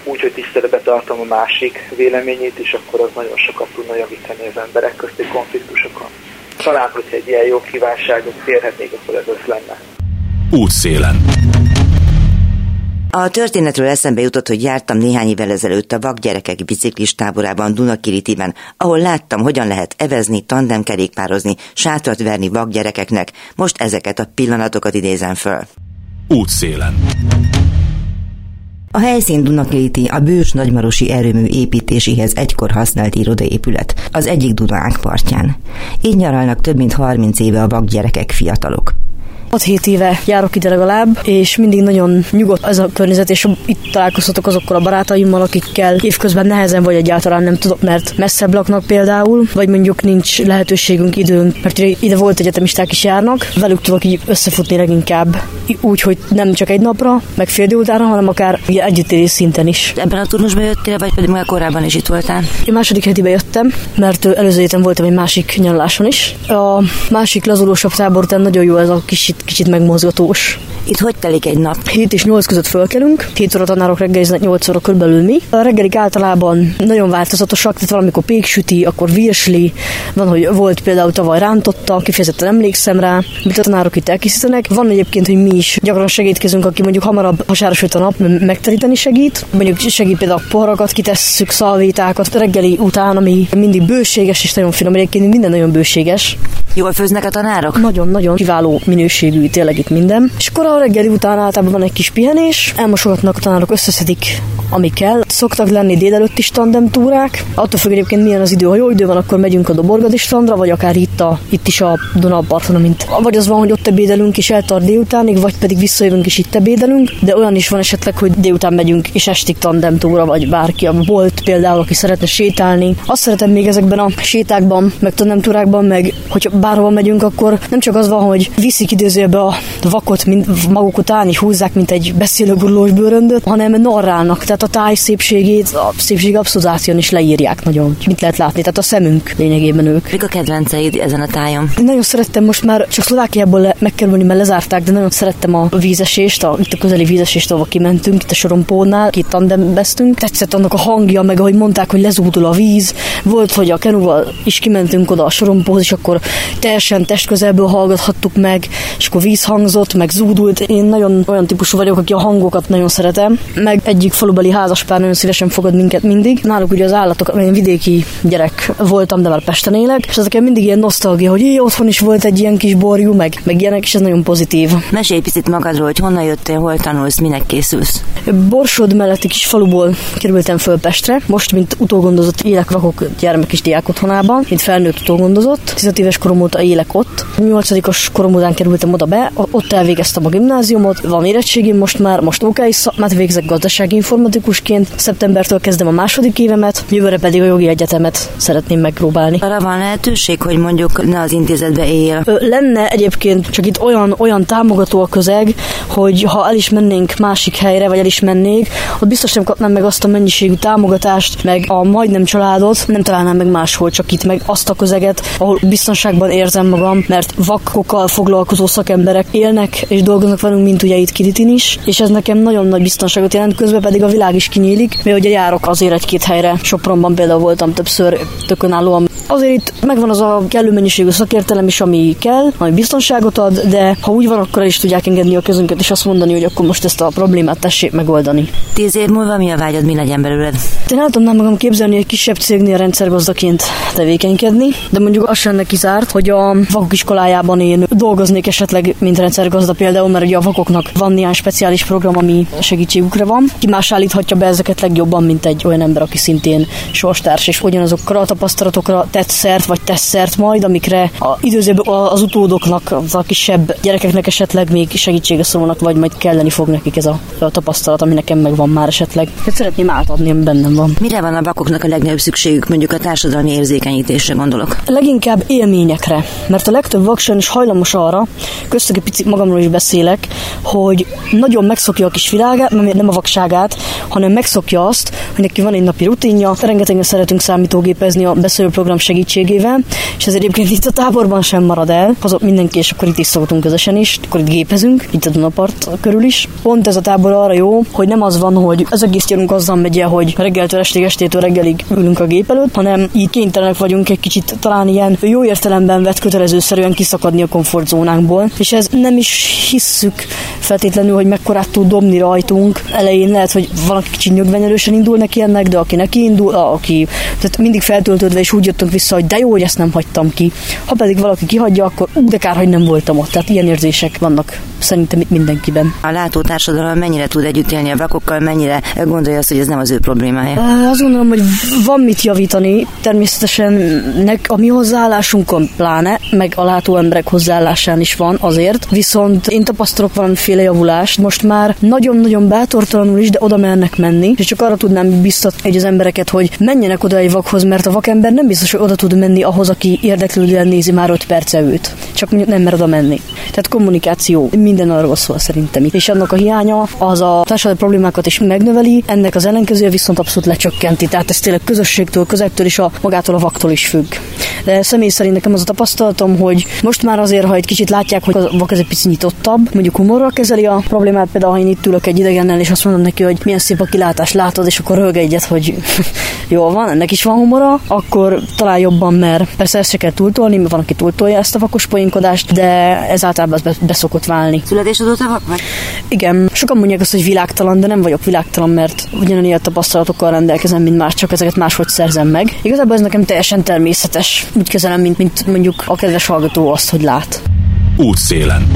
úgy, hogy tiszteletbe tartom a másik véleményét, és akkor az nagyon sokat tudna javítani az emberek közti konfliktusokon. Talán, hogyha egy ilyen jó kívánságot kérhetnék, akkor ez az lenne. Útszélen. A történetről eszembe jutott, hogy jártam néhány évvel ezelőtt a vakgyerekek biciklistáborában Dunakiritiben, ahol láttam, hogyan lehet evezni, tandemkerékpározni, sátrat verni vakgyerekeknek. Most ezeket a pillanatokat idézem föl. Útszélen. A helyszín Dunakiriti a bős nagymarosi erőmű építéséhez egykor használt irodaépület, az egyik Dunák partján. Így nyaralnak több mint 30 éve a vakgyerekek fiatalok. 6-7 éve járok ide legalább, és mindig nagyon nyugodt ez a környezet, és itt találkozhatok azokkal a barátaimmal, akikkel évközben nehezen vagy egyáltalán nem tudok, mert messzebb laknak például, vagy mondjuk nincs lehetőségünk, időnk, mert ide volt egyetemisták is járnak, velük tudok így összefutni leginkább, úgy, hogy nem csak egy napra, meg fél délutára, hanem akár együttélés szinten is. Ebben a turnusban jöttél, vagy pedig már korábban is itt voltál? Én második hetibe jöttem, mert előző héten voltam egy másik nyaraláson is. A másik lazulósabb tábor után nagyon jó ez a kicsit kicsit megmozgatós. Itt hogy telik egy nap? 7 és 8 között fölkelünk, 7 óra tanárok reggeliznek, 8 óra körülbelül mi. A reggelik általában nagyon változatosak, tehát valamikor péksüti, akkor virsli, van, hogy volt például tavaly rántotta, kifejezetten emlékszem rá, mit a tanárok itt elkészítenek. Van egyébként, hogy mi is gyakran segítkezünk, aki mondjuk hamarabb, ha a nap, megteríteni segít. Mondjuk segít például a porakat, kitesszük, szalvétákat reggeli után, ami mindig bőséges és nagyon finom. Egyébként minden nagyon bőséges. Jól főznek a tanárok? Nagyon-nagyon kiváló minőségű tényleg itt minden. És akkor a reggeli után általában van egy kis pihenés, elmosogatnak a tanárok, összeszedik ami kell. Szoktak lenni délelőtt is tandem túrák. Attól függ egyébként milyen az idő, ha jó idő van, akkor megyünk a Doborgadi strandra, vagy akár itt, a, itt is a Dunaparton, mint vagy az van, hogy ott ebédelünk és eltart délutánig, vagy pedig visszajövünk és itt ebédelünk, de olyan is van esetleg, hogy délután megyünk és estig tandem túra, vagy bárki, a bolt például, aki szeretne sétálni. Azt szeretem még ezekben a sétákban, meg tandem túrákban, meg hogy bárhol megyünk, akkor nem csak az van, hogy viszik idézőbe a vakot, mint maguk után, és húzzák, mint egy beszélőgurulós bőröndöt, hanem narrálnak. Tehát a táj szépségét, a szépség abszolúzáción is leírják nagyon. Mit lehet látni? Tehát a szemünk lényegében ők. Mik a kedvenceid ezen a tájon? Én nagyon szerettem most már, csak Szlovákiából le, megkerülni, mert lezárták, de nagyon szerettem a vízesést, a, itt a közeli vízesést, ahol kimentünk, itt a sorompónál, itt tandembeztünk. Tetszett annak a hangja, meg ahogy mondták, hogy lezúdul a víz. Volt, hogy a kenuval is kimentünk oda a sorompóhoz, és akkor teljesen testközelből hallgathattuk meg, és akkor víz hangzott, meg zúdult. Én nagyon olyan típusú vagyok, aki a hangokat nagyon szeretem. Meg egyik falubeli házaspár nagyon szívesen fogad minket mindig. Náluk ugye az állatok, én vidéki gyerek voltam, de már Pesten élek, és ezeken mindig ilyen nosztalgia, hogy jé, otthon is volt egy ilyen kis borjú, meg, meg ilyenek, és ez nagyon pozitív. Mesélj picit magadról, hogy honnan jöttél, hol tanulsz, minek készülsz. Borsod melletti kis faluból kerültem föl Pestre, most mint utógondozott élek vakok gyermek és diák otthonában, mint felnőtt utógondozott. 10 éves korom óta élek ott. 8 korom után kerültem oda be, ott elvégeztem a gimnáziumot, van érettségim most már, most OK szakmát végzek gazdasági informatikusként, szeptembertől kezdem a második évemet, jövőre pedig a jogi egyetemet szeretném megpróbálni. Arra van lehetőség, hogy mondjuk ne az intézetbe él? Lenne egyébként, csak itt olyan, olyan támogató a közeg, hogy ha el is mennénk másik helyre, vagy el is mennék, ott biztos nem kapnám meg azt a mennyiségű támogatást, meg a majdnem családot, nem találnám meg máshol, csak itt meg azt a közeget, ahol biztonságban érzem magam, mert vakokkal foglalkozó szakemberek élnek és dolgoznak velünk, mint ugye itt Kiritin is, és ez nekem nagyon nagy biztonságot jelent, közben pedig a világ is kinyílik, mert ugye járok azért egy-két helyre, Sopronban például voltam többször tökönállóan. Azért itt megvan az a kellő mennyiségű szakértelem is, ami kell, ami biztonságot ad, de ha úgy van, akkor is tudják engedni a közünket, és azt mondani, hogy akkor most ezt a problémát tessék megoldani. Tíz év múlva mi a vágyad, mi legyen belőled? Én el tudnám magam képzelni egy kisebb cégnél rendszergazdaként tevékenykedni, de mondjuk az sem kizárt, hogy a vakok iskolájában én dolgoznék esetleg, mint rendszergazda például, mert ugye a vakoknak van néhány speciális program, ami segítségükre van. Ki más állíthatja be ezeket legjobban, mint egy olyan ember, aki szintén sorstárs, és ugyanazokra a tapasztalatokra tett szert, vagy tesz szert majd, amikre a időzőbb az utódoknak, az a kisebb gyerekeknek esetleg még segítsége szólnak, vagy majd kelleni fog nekik ez a, a tapasztalat, ami nekem megvan már esetleg. Hát szeretném átadni, ami bennem van. Mire van a vakoknak a legnagyobb szükségük, mondjuk a társadalmi érzékenyítésre gondolok? Leginkább élményekre, mert a legtöbb vak is hajlamos arra, köztük egy picit magamról is beszélek, hogy nagyon megszokja a kis világát, nem a vakságát, hanem megszokja azt, hogy neki van egy napi rutinja, rengetegen szeretünk számítógépezni a beszélőprogram segítségével, és ez egyébként itt a táborban sem marad el, azok mindenki, és akkor itt is szoktunk közösen is, akkor itt gépezünk, itt a Dunapart körül is. Pont ez a tábor arra jó, hogy nem az van, hogy az egész gyerünk azzal megy el, hogy reggeltől estig, estétől reggelig ülünk a gép előtt, hanem így kénytelenek vagyunk egy kicsit talán ilyen jó értelemben vett kötelezőszerűen kiszakadni a komfortzónánkból, és ez nem is hisszük feltétlenül, hogy mekkorát tud dobni rajtunk. Elején lehet, hogy valaki kicsit nyögvenyelősen indul neki ennek, de aki neki indul, aki tehát mindig feltöltődve, és úgy jöttünk vissza, hogy de jó, hogy ezt nem hagytam ki. Ha pedig valaki kihagyja, akkor ú, de kár, hogy nem voltam ott. Tehát ilyen érzések vannak szerintem itt mindenkiben. A látótársadalom mennyire tud együtt élni a vakokkal, mennyire gondolja azt, hogy ez nem az ő problémája? Azt gondolom, hogy van mit javítani. Természetesen nek, a mi hozzáállásunkon pláne, meg a látó emberek hozzáállásán is van azért. Viszont én tapasztalok valamiféle javulást. Most már nagyon-nagyon bátortalanul is, de oda mernek menni. És csak arra tudnám biztatni az embereket, hogy menjenek oda egy vakhoz, mert a vakember nem biztos, hogy oda tud menni ahhoz, aki érdeklődően nézi már 5 perce őt. Csak mondjuk nem mer oda menni. Tehát kommunikáció, minden arról szól szerintem. És annak a hiánya az a társadalmi problémákat is megnöveli, ennek az ellenkezője viszont abszolút lecsökkenti. Tehát ez tényleg közösségtől, közektől és a magától a vaktól is függ. De személy szerint nekem az a tapasztalatom, hogy most már azért, ha egy kicsit látják, hogy a vak ez egy picit nyitottabb, mondjuk humorral kezeli a problémát, például ha én itt ülök egy idegennel, és azt mondom neki, hogy milyen szép a kilátás, látod, és akkor rög egyet, hogy jó van, ennek is van humora, akkor talán jobban, mert persze ezt se kell túltolni, mert van, aki túltolja ezt a vakos poénkodást, de ez általában be, beszokott válni. Születésodóta vak vagy? Igen, sokan mondják azt, hogy világtalan, de nem vagyok világtalan, mert ugyanilyen tapasztalatokkal rendelkezem, mint más, csak ezeket máshogy szerzem meg. Igazából ez nekem teljesen természetes. Úgy kezelem, mint, mint mondjuk a kedves hallgató azt, hogy lát. Útszélen.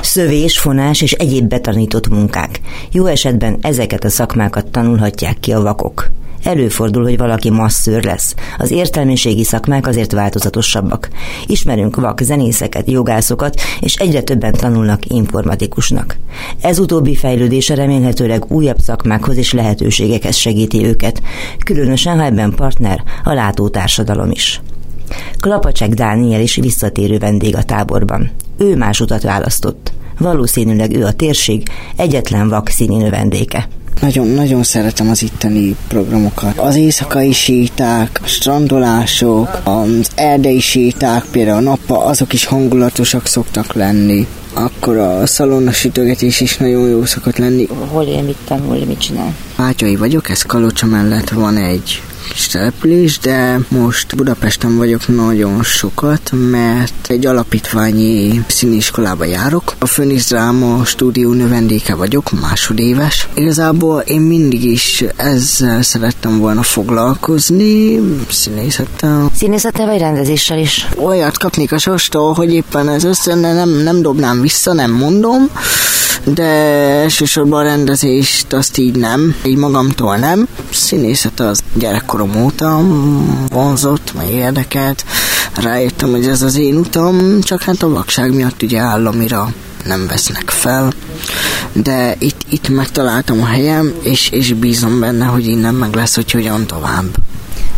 Szövés, fonás és egyéb betanított munkák. Jó esetben ezeket a szakmákat tanulhatják ki a vakok. Előfordul, hogy valaki masszőr lesz. Az értelmiségi szakmák azért változatosabbak. Ismerünk vak zenészeket, jogászokat, és egyre többen tanulnak informatikusnak. Ez utóbbi fejlődése remélhetőleg újabb szakmákhoz és lehetőségekhez segíti őket, különösen ha ebben partner a látótársadalom is. Klapacsek Dániel is visszatérő vendég a táborban. Ő más utat választott. Valószínűleg ő a térség egyetlen vak színi növendéke. Nagyon-nagyon szeretem az itteni programokat. Az éjszakai séták, a strandolások, az erdei séták, például a nappa, azok is hangulatosak szoktak lenni. Akkor a szalonnasütögetés is nagyon jó szokott lenni. Hol él, mit tanul, mit csinál? Ágyai vagyok, ez Kalocsa mellett van egy kis település, de most Budapesten vagyok nagyon sokat, mert egy alapítványi színiskolába járok. A Főnisz Dráma stúdió növendéke vagyok, másodéves. Igazából én mindig is ezzel szerettem volna foglalkozni, színészettel. Színészettel vagy rendezéssel is? Olyat kapnék a sostól, hogy éppen ez össze nem, nem dobnám vissza, nem mondom, de elsősorban a rendezést azt így nem, így magamtól nem. Színészet az gyerekkorom óta vonzott, meg érdekelt. Rájöttem, hogy ez az én utam, csak hát a vakság miatt ugye államira nem vesznek fel, de itt, itt megtaláltam a helyem, és, és bízom benne, hogy innen meg lesz, hogy hogyan tovább.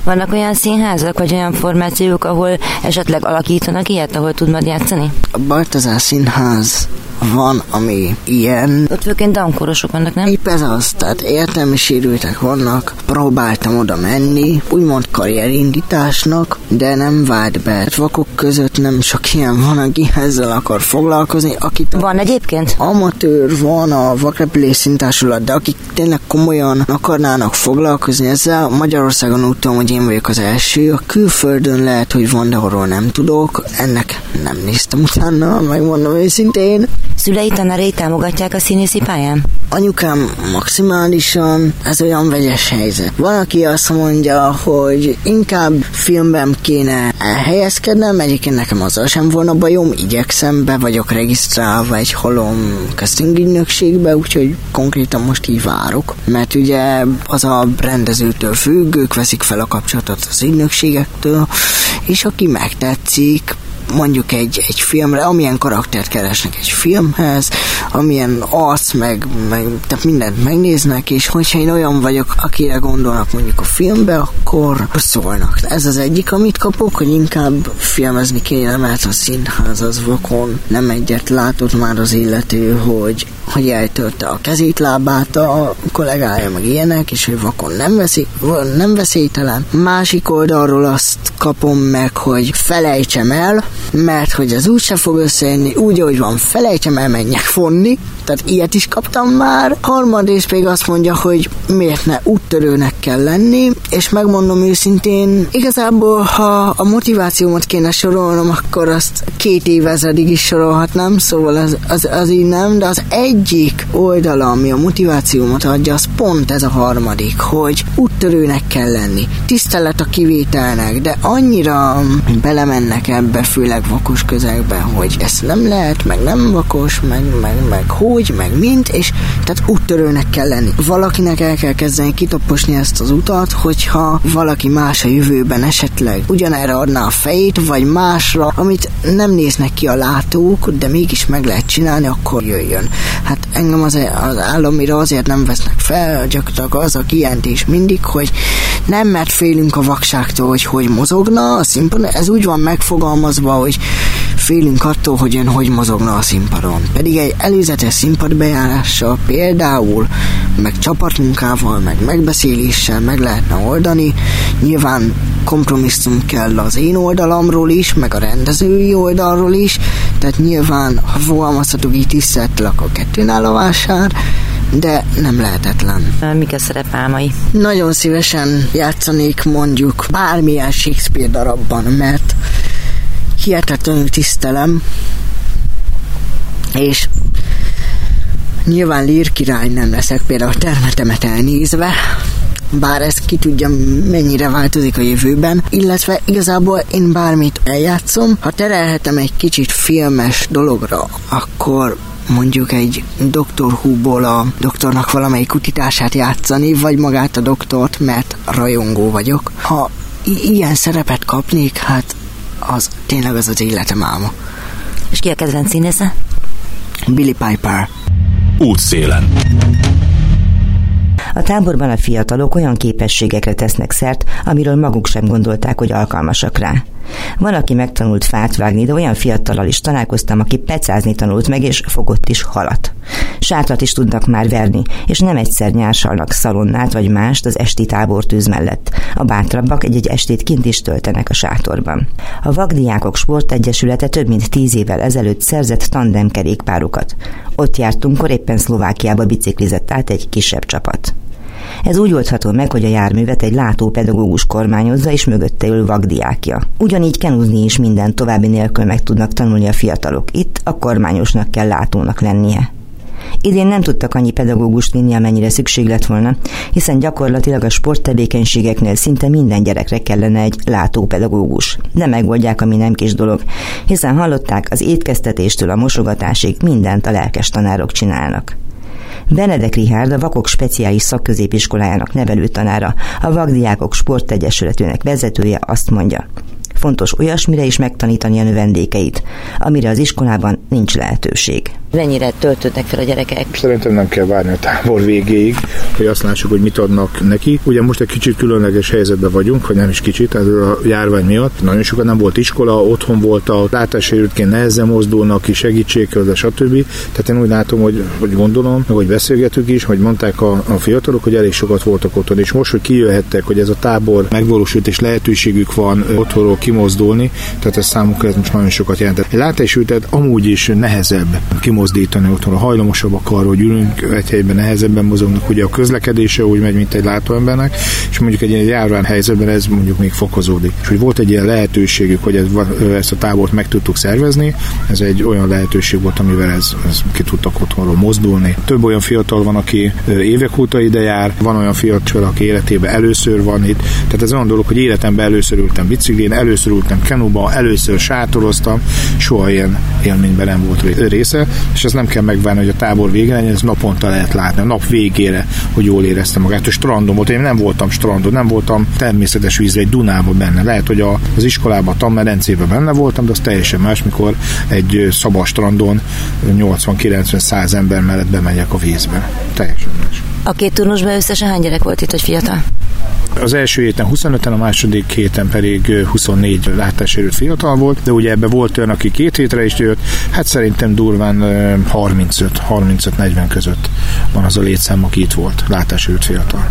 Vannak olyan színházak, vagy olyan formációk, ahol esetleg alakítanak ilyet, ahol tud majd játszani? A Baltazár Színház van, ami ilyen. Ott főként dankorosok vannak, nem? Épp ez az, tehát értelmi sérültek vannak, próbáltam oda menni, úgymond karrierindításnak, de nem vált be. Vakok között nem sok ilyen van, aki ezzel akar foglalkozni. Akit van egyébként? Amatőr van a vakrepülés szintársulat, de akik tényleg komolyan akarnának foglalkozni ezzel, Magyarországon úgy tudom, hogy én vagyok az első. A külföldön lehet, hogy van, de arról nem tudok. Ennek nem néztem utána, megmondom őszintén. Szülei tanárai támogatják a színészi pályán? Anyukám maximálisan, ez olyan vegyes helyzet. Van, aki azt mondja, hogy inkább filmben kéne elhelyezkednem, egyébként nekem azzal sem volna bajom, igyekszem, be vagyok regisztrálva egy holom casting ügynökségbe, úgyhogy konkrétan most így várok, mert ugye az a rendezőtől függ, ők veszik fel a kapcsolatot az ügynökségektől, és aki megtetszik, mondjuk egy, egy filmre, amilyen karaktert keresnek egy filmhez, amilyen arc, meg, meg tehát mindent megnéznek, és hogyha én olyan vagyok, akire gondolnak mondjuk a filmbe, akkor szólnak. Ez az egyik, amit kapok, hogy inkább filmezni kéne, mert a színház az vakon nem egyet látott már az illető, hogy hogy eltörte a kezét, lábát a kollégája, meg ilyenek, és hogy vakon nem, veszi, nem veszélytelen. Másik oldalról azt kapom meg, hogy felejtsem el, mert hogy az úgyse fog összejönni, úgy, hogy van, felejtsem el, menjek fonni, tehát ilyet is kaptam már. Harmadrészt pedig azt mondja, hogy miért ne úttörőnek kell lenni, és megmondom őszintén, igazából, ha a motivációmat kéne sorolnom, akkor azt két évezedig is sorolhatnám, szóval az, az, az így nem, de az egyik oldala, ami a motivációmat adja, az pont ez a harmadik, hogy úttörőnek kell lenni. Tisztelet a kivételnek, de annyira belemennek ebbe, főleg vakos közegbe, hogy ez nem lehet, meg nem vakos, meg, meg, meg hogy, meg mint, és tehát úttörőnek kell lenni. Valakinek el kell kezdeni kitaposni ezt az utat, hogyha valaki más a jövőben esetleg ugyanerre adná a fejét, vagy másra, amit nem néznek ki a látók, de mégis meg lehet csinálni, akkor jöjjön. Hát engem az, az államira azért nem vesznek fel, gyakorlatilag az a kijelentés mindig, hogy nem mert félünk a vakságtól, hogy hogy mozogna a színpadon, ez úgy van megfogalmazva, hogy félünk attól, hogy ön hogy mozogna a színpadon. Pedig egy előzetes színpadbejárással például, meg csapatmunkával, meg megbeszéléssel meg lehetne oldani. Nyilván kompromisszum kell az én oldalamról is, meg a rendezői oldalról is, tehát nyilván, ha fogalmazhatok így tisztelettel, akkor kettőn a vásár, de nem lehetetlen. Mik a szerepálmai? Nagyon szívesen játszanék mondjuk bármilyen Shakespeare darabban, mert hihetetlenül tisztelem, és nyilván lír király nem leszek például a termetemet elnézve, bár ez ki tudja mennyire változik a jövőben, illetve igazából én bármit eljátszom, ha terelhetem egy kicsit filmes dologra, akkor mondjuk egy Doctor Who-ból a doktornak valamelyik kutatását játszani, vagy magát a doktort, mert rajongó vagyok. Ha i- ilyen szerepet kapnék, hát az tényleg az az életem álma. És ki a kedvenc színésze? Billy Piper. Útszélen. A táborban a fiatalok olyan képességekre tesznek szert, amiről maguk sem gondolták, hogy alkalmasak rá. Van, aki megtanult fát vágni, de olyan fiatallal is találkoztam, aki pecázni tanult meg, és fogott is halat. Sátrat is tudnak már verni, és nem egyszer nyársalnak szalonnát vagy mást az esti tábortűz mellett. A bátrabbak egy-egy estét kint is töltenek a sátorban. A Vagdiákok Sportegyesülete több mint tíz évvel ezelőtt szerzett tandemkerékpárokat. Ott jártunk, kor éppen Szlovákiába biciklizett át egy kisebb csapat. Ez úgy oldható meg, hogy a járművet egy látópedagógus kormányozza, és mögötte ül vagdiákja. Ugyanígy kenúzni is minden további nélkül meg tudnak tanulni a fiatalok. Itt a kormányosnak kell látónak lennie. Idén nem tudtak annyi pedagógust vinni, amennyire szükség lett volna, hiszen gyakorlatilag a sporttevékenységeknél szinte minden gyerekre kellene egy látópedagógus. De megoldják, ami nem kis dolog, hiszen hallották, az étkeztetéstől a mosogatásig mindent a lelkes tanárok csinálnak. Benedek Rihárd a Vakok Speciális Szakközépiskolájának nevelőtanára, a Vagdiákok Sportegyesületének vezetője azt mondja, fontos olyasmire is megtanítani a növendékeit, amire az iskolában nincs lehetőség. Mennyire töltődnek fel a gyerekek? Szerintem nem kell várni a tábor végéig, hogy azt lássuk, hogy mit adnak neki. Ugye most egy kicsit különleges helyzetben vagyunk, vagy nem is kicsit, ez a járvány miatt. Nagyon sokan nem volt iskola, otthon volt a látássérültként nehezen mozdulnak ki, segítségkel, stb. Tehát én úgy látom, hogy, hogy gondolom, meg hogy beszélgetünk is, hogy mondták a, a fiatalok, hogy elég sokat voltak otthon, és most, hogy kijöhettek, hogy ez a tábor megvalósult, és lehetőségük van otthonról kimozdulni, tehát ez számukra ez most nagyon sokat jelentett. Egy látássérültet amúgy is nehezebb kimozdítani otthonról, hajlamosabbak arra, hogy ülünk egy helyben nehezebben mozognak, ugye a közlekedése úgy megy, mint egy látóembernek, és mondjuk egy ilyen járvány helyzetben ez mondjuk még fokozódik. És hogy volt egy ilyen lehetőségük, hogy ez, ezt a tábort meg tudtuk szervezni, ez egy olyan lehetőség volt, amivel ez, ez ki tudtak otthonról mozdulni. Több olyan fiatal van, aki évek óta ide jár, van olyan fiatal, aki életében először van itt. Tehát ez olyan dolog, hogy életemben először ültem biciklén, először ültem kenuba, először sátoroztam, soha ilyen élményben nem volt része. és ez nem kell megvárni, hogy a tábor vége legyen, ez naponta lehet látni, a nap végére, hogy jól érezte magát. A strandon volt, én nem voltam strandon, nem voltam természetes vízre, egy Dunában benne. Lehet, hogy a, az iskolában, a tanmedencében benne voltam, de az teljesen más, mikor egy szabad strandon 80-90-100 ember mellett bemegyek a vízbe. Teljesen más. A két turnusban összesen hány gyerek volt itt, hogy fiatal? Az első héten 25-en, a második héten pedig 24 látássérült fiatal volt, de ugye ebbe volt olyan, aki két hétre is jött, hát szerintem durván 35-35-40 között van az a létszám, aki itt volt, látássérült fiatal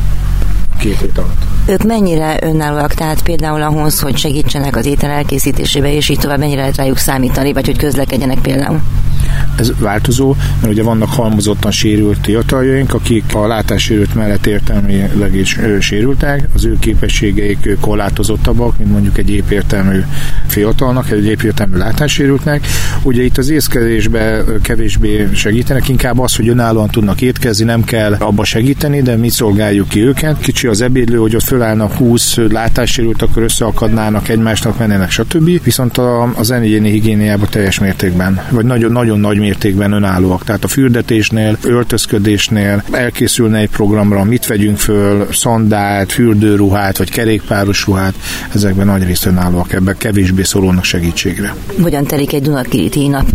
két hét alatt. Ők mennyire önállóak, tehát például ahhoz, hogy segítsenek az étel elkészítésébe, és így tovább mennyire lehet rájuk számítani, vagy hogy közlekedjenek például? Ez változó, mert ugye vannak halmozottan sérült fiataljaink, akik a látássérült mellett értelmileg is sérültek, az ő képességeik korlátozottabbak, mint mondjuk egy épértelmű fiatalnak, egy épértelmű látássérültnek. Ugye itt az észkezésbe kevésbé segítenek, inkább az, hogy önállóan tudnak étkezni, nem kell abba segíteni, de mi szolgáljuk ki őket. Kicsi az ebédlő, hogy ott fölállnak 20 látássérült, akkor összeakadnának egymásnak, mennének, stb. Viszont az zenéjéni higiéniában teljes mértékben, vagy nagyon, nagyon nagy mértékben önállóak. Tehát a fürdetésnél, öltözködésnél elkészülne egy programra, mit vegyünk föl, szandált, fürdőruhát, vagy kerékpáros ruhát, ezekben nagy részt önállóak, ebben kevésbé szorulnak segítségre. Hogyan telik egy Dunakiriti nap?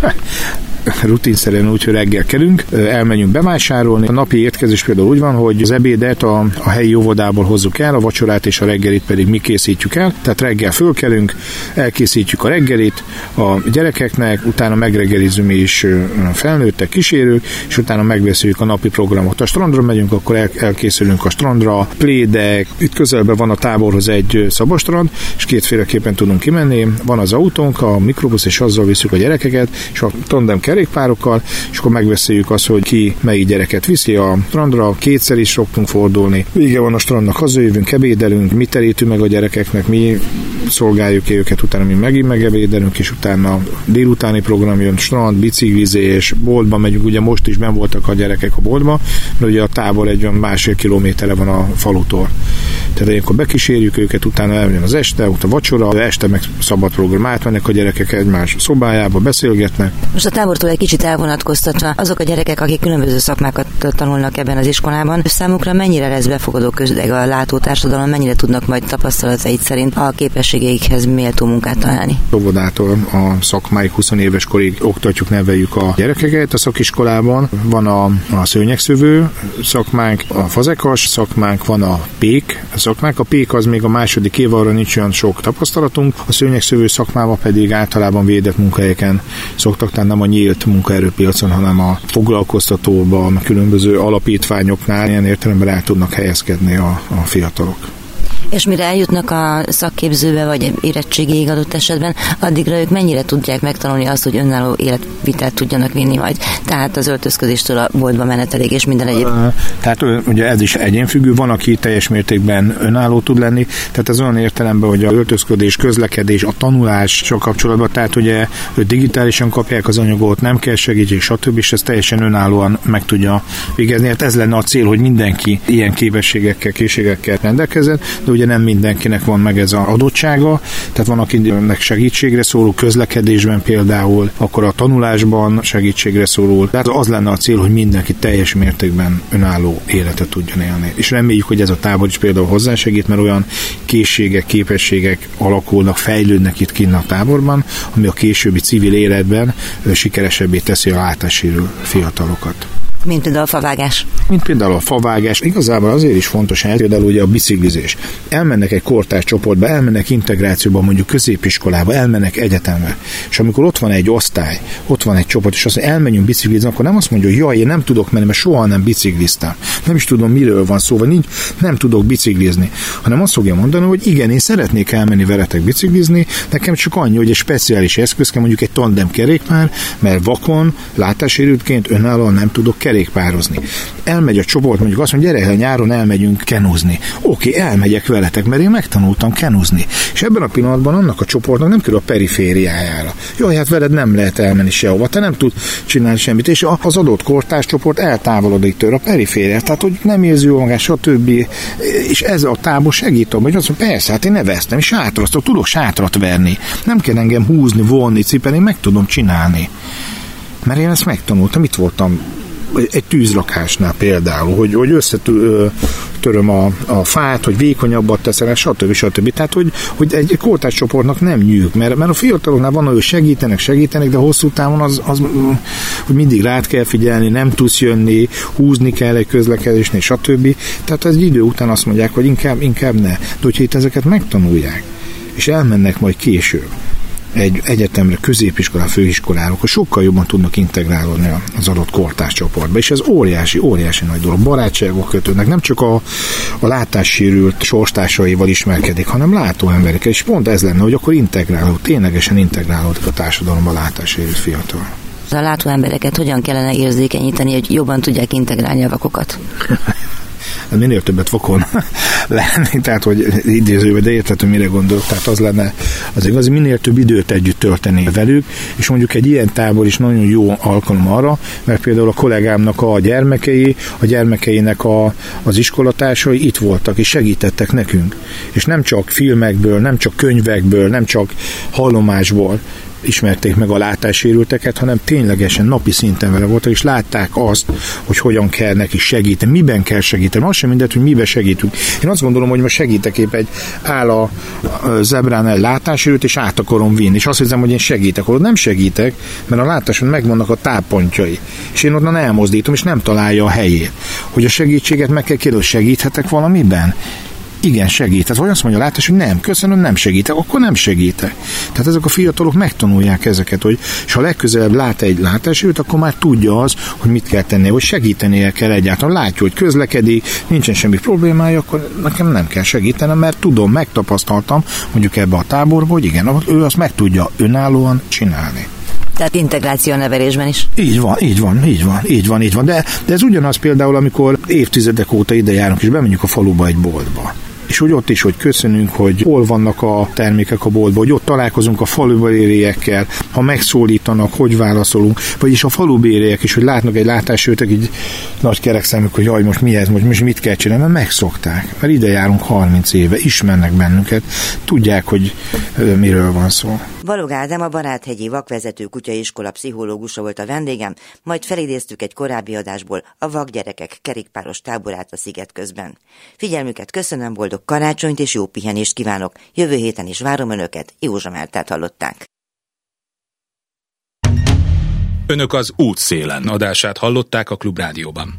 rutinszerűen úgy, hogy reggel kelünk, elmenjünk bevásárolni. A napi étkezés például úgy van, hogy az ebédet a, a helyi óvodából hozzuk el, a vacsorát és a reggelit pedig mi készítjük el. Tehát reggel fölkelünk, elkészítjük a reggelit a gyerekeknek, utána megreggelizünk mi is felnőttek, kísérők, és utána megbeszéljük a napi programot. A strandra megyünk, akkor el, elkészülünk a strandra, plédek, itt közelben van a táborhoz egy szabostrand, és kétféleképpen tudunk kimenni. Van az autónk, a mikrobusz, és azzal visszük a gyerekeket, és a tandem kerékpárokkal, és akkor megbeszéljük azt, hogy ki melyik gyereket viszi a strandra, kétszer is szoktunk fordulni. Vége van a strandnak, hazajövünk, ebédelünk, mi terítünk meg a gyerekeknek, mi szolgáljuk őket, utána mi megint megebédelünk, és utána délutáni program jön, strand, biciklizés, boltba megyünk, ugye most is ben voltak a gyerekek a boltba, mert ugye a tábor egy olyan másfél kilométerre van a falutól. Tehát ilyenkor bekísérjük őket, utána eljön az este, utána vacsora, este meg szabad program átmennek a gyerekek egymás szobájába, beszélgetnek. Most a tábortól egy kicsit elvonatkoztatva, azok a gyerekek, akik különböző szakmákat tanulnak ebben az iskolában, számukra mennyire lesz befogadó közeg a látótársadalom, mennyire tudnak majd tapasztalatait szerint a képességeikhez méltó munkát találni? Óvodától a szakmáig 20 éves korig oktatjuk, neveljük a gyerekeket a szakiskolában. Van a, a szőnyegszövő szakmánk, a fazekas szakmánk, van a pék szakmánk. A pék az még a második év, arra nincs olyan sok tapasztalatunk. A szőnyegszövő szakmában pedig általában védett munkahelyeken szoktak, tehát nem a nyílt munkaerőpiacon, hanem a foglalkoztatóban, a különböző alapítványoknál ilyen értelemben el tudnak helyezkedni a, a fiatalok. És mire eljutnak a szakképzőbe, vagy érettségig adott esetben, addigra ők mennyire tudják megtanulni azt, hogy önálló életvitelt tudjanak vinni majd. Tehát az öltözködéstől a boltba menetelig és minden egyéb. Tehát ugye ez is egyénfüggő, van, aki teljes mértékben önálló tud lenni, tehát ez olyan értelemben, hogy a öltözködés, közlekedés, a tanulás sok kapcsolatban, tehát ugye ő digitálisan kapják az anyagot, nem kell segítség, stb. és ez teljesen önállóan meg tudja végezni. Hát ez lenne a cél, hogy mindenki ilyen képességekkel, készségekkel rendelkezzen, de ugye ugye nem mindenkinek van meg ez az adottsága, tehát van, akinek segítségre szóló közlekedésben például, akkor a tanulásban segítségre szóló. Tehát az lenne a cél, hogy mindenki teljes mértékben önálló életet tudjon élni. És reméljük, hogy ez a tábor is például hozzásegít, mert olyan készségek, képességek alakulnak, fejlődnek itt kinn a táborban, ami a későbbi civil életben sikeresebbé teszi a látássérő fiatalokat. Mint például a favágás. Mint például a favágás. Igazából azért is fontos, hogy például ugye a biciklizés. Elmennek egy kortárs csoportba, elmennek integrációba, mondjuk középiskolába, elmennek egyetembe. És amikor ott van egy osztály, ott van egy csoport, és azt mondja, elmenjünk biciklizni, akkor nem azt mondja, hogy jaj, én nem tudok menni, mert soha nem bicikliztem. Nem is tudom, miről van szó, vagy nincs, nem tudok biciklizni. Hanem azt fogja mondani, hogy igen, én szeretnék elmenni veletek biciklizni, nekem csak annyi, hogy egy speciális eszköz kell, mondjuk egy tandem kerékpár, mert vakon, látássérültként önállóan nem tudok kerékpározni. Elmegy a csoport, mondjuk azt mondja, gyere, nyáron elmegyünk kenuzni. Oké, elmegyek veletek, mert én megtanultam kenuzni. És ebben a pillanatban annak a csoportnak nem kerül a perifériájára. Jó, hát veled nem lehet elmenni sehova, te nem tud csinálni semmit, és az adott kortárs csoport eltávolodik tőle a perifériát, tehát hogy nem érzi jól magát, stb. És ez a tábor segít hogy azt mondja, persze, hát én neveztem, és sátrasztok, tudok sátrat verni. Nem kell engem húzni, vonni, cipelni, meg tudom csinálni Mert én ezt megtanultam, itt voltam egy tűzlakásnál például, hogy, hogy összetöröm a, a fát, hogy vékonyabbat teszel, stb. stb. Tehát, hogy, hogy egy csoportnak nem nyűg, mert, mert a fiataloknál van, hogy segítenek, segítenek, de hosszú távon az, az, hogy mindig rád kell figyelni, nem tudsz jönni, húzni kell egy közlekedésnél, stb. Tehát egy idő után azt mondják, hogy inkább, inkább ne. De hogyha itt ezeket megtanulják, és elmennek majd később, egy egyetemre, középiskolára, főiskolára, akkor sokkal jobban tudnak integrálódni az adott kortárs csoportba. És ez óriási, óriási nagy dolog. Barátságok kötődnek, nem csak a, a látássérült sorstársaival ismerkedik, hanem látó emberekkel. És pont ez lenne, hogy akkor integrálódik, ténylegesen integrálódik a társadalomba a látássérült fiatal. A látó embereket hogyan kellene érzékenyíteni, hogy jobban tudják integrálni a vakokat? Minél többet fokon lenni, tehát hogy idézőben, de érthető, mire gondolok, tehát az lenne az igaz, minél több időt együtt tölteni velük, és mondjuk egy ilyen tábor is nagyon jó alkalom arra, mert például a kollégámnak a gyermekei, a gyermekeinek a, az iskolatársai itt voltak, és segítettek nekünk. És nem csak filmekből, nem csak könyvekből, nem csak hallomásból, ismerték meg a látássérülteket, hanem ténylegesen napi szinten vele voltak, és látták azt, hogy hogyan kell neki segíteni, miben kell segíteni. Az sem mindegy, hogy miben segítünk. Én azt gondolom, hogy most segítek épp egy áll a zebrán el látássérült, és át akarom vinni, és azt hiszem, hogy én segítek. Ott nem segítek, mert a látáson megvannak a táppontjai, és én onnan elmozdítom, és nem találja a helyét. Hogy a segítséget meg kell kérdezni, segíthetek valamiben? Igen, segít. Tehát vagy azt mondja a látás, hogy nem, köszönöm, nem segítek, akkor nem segítek. Tehát ezek a fiatalok megtanulják ezeket, hogy és ha legközelebb lát egy látásút, akkor már tudja az, hogy mit kell tenni, hogy segítenie kell egyáltalán. Látja, hogy közlekedik, nincsen semmi problémája, akkor nekem nem kell segítenem, mert tudom, megtapasztaltam, mondjuk ebbe a táborba, hogy igen, ő azt meg tudja önállóan csinálni. Tehát integráció nevelésben is. Így van, így van, így van, így van, így van. De, de ez ugyanaz például, amikor évtizedek óta ide járunk, és bemegyünk a faluba egy boltba és hogy ott is, hogy köszönünk, hogy hol vannak a termékek a boltban, hogy ott találkozunk a falubériekkel, ha megszólítanak, hogy válaszolunk, vagyis a falubériek is, hogy látnak egy látásőtek, így nagy kerek szemük, hogy jaj, most mi ez, most, most mit kell csinálni, mert megszokták, mert ide járunk 30 éve, ismernek bennünket, tudják, hogy miről van szó. Valog Ádám a Baráthegyi Vakvezető Kutyaiskola pszichológusa volt a vendégem, majd felidéztük egy korábbi adásból a vakgyerekek kerékpáros táborát a sziget közben. Figyelmüket köszönöm, boldog karácsonyt és jó pihenést kívánok. Jövő héten is várom Önöket, Józsa Mártát hallották. Önök az útszélen adását hallották a Klubrádióban.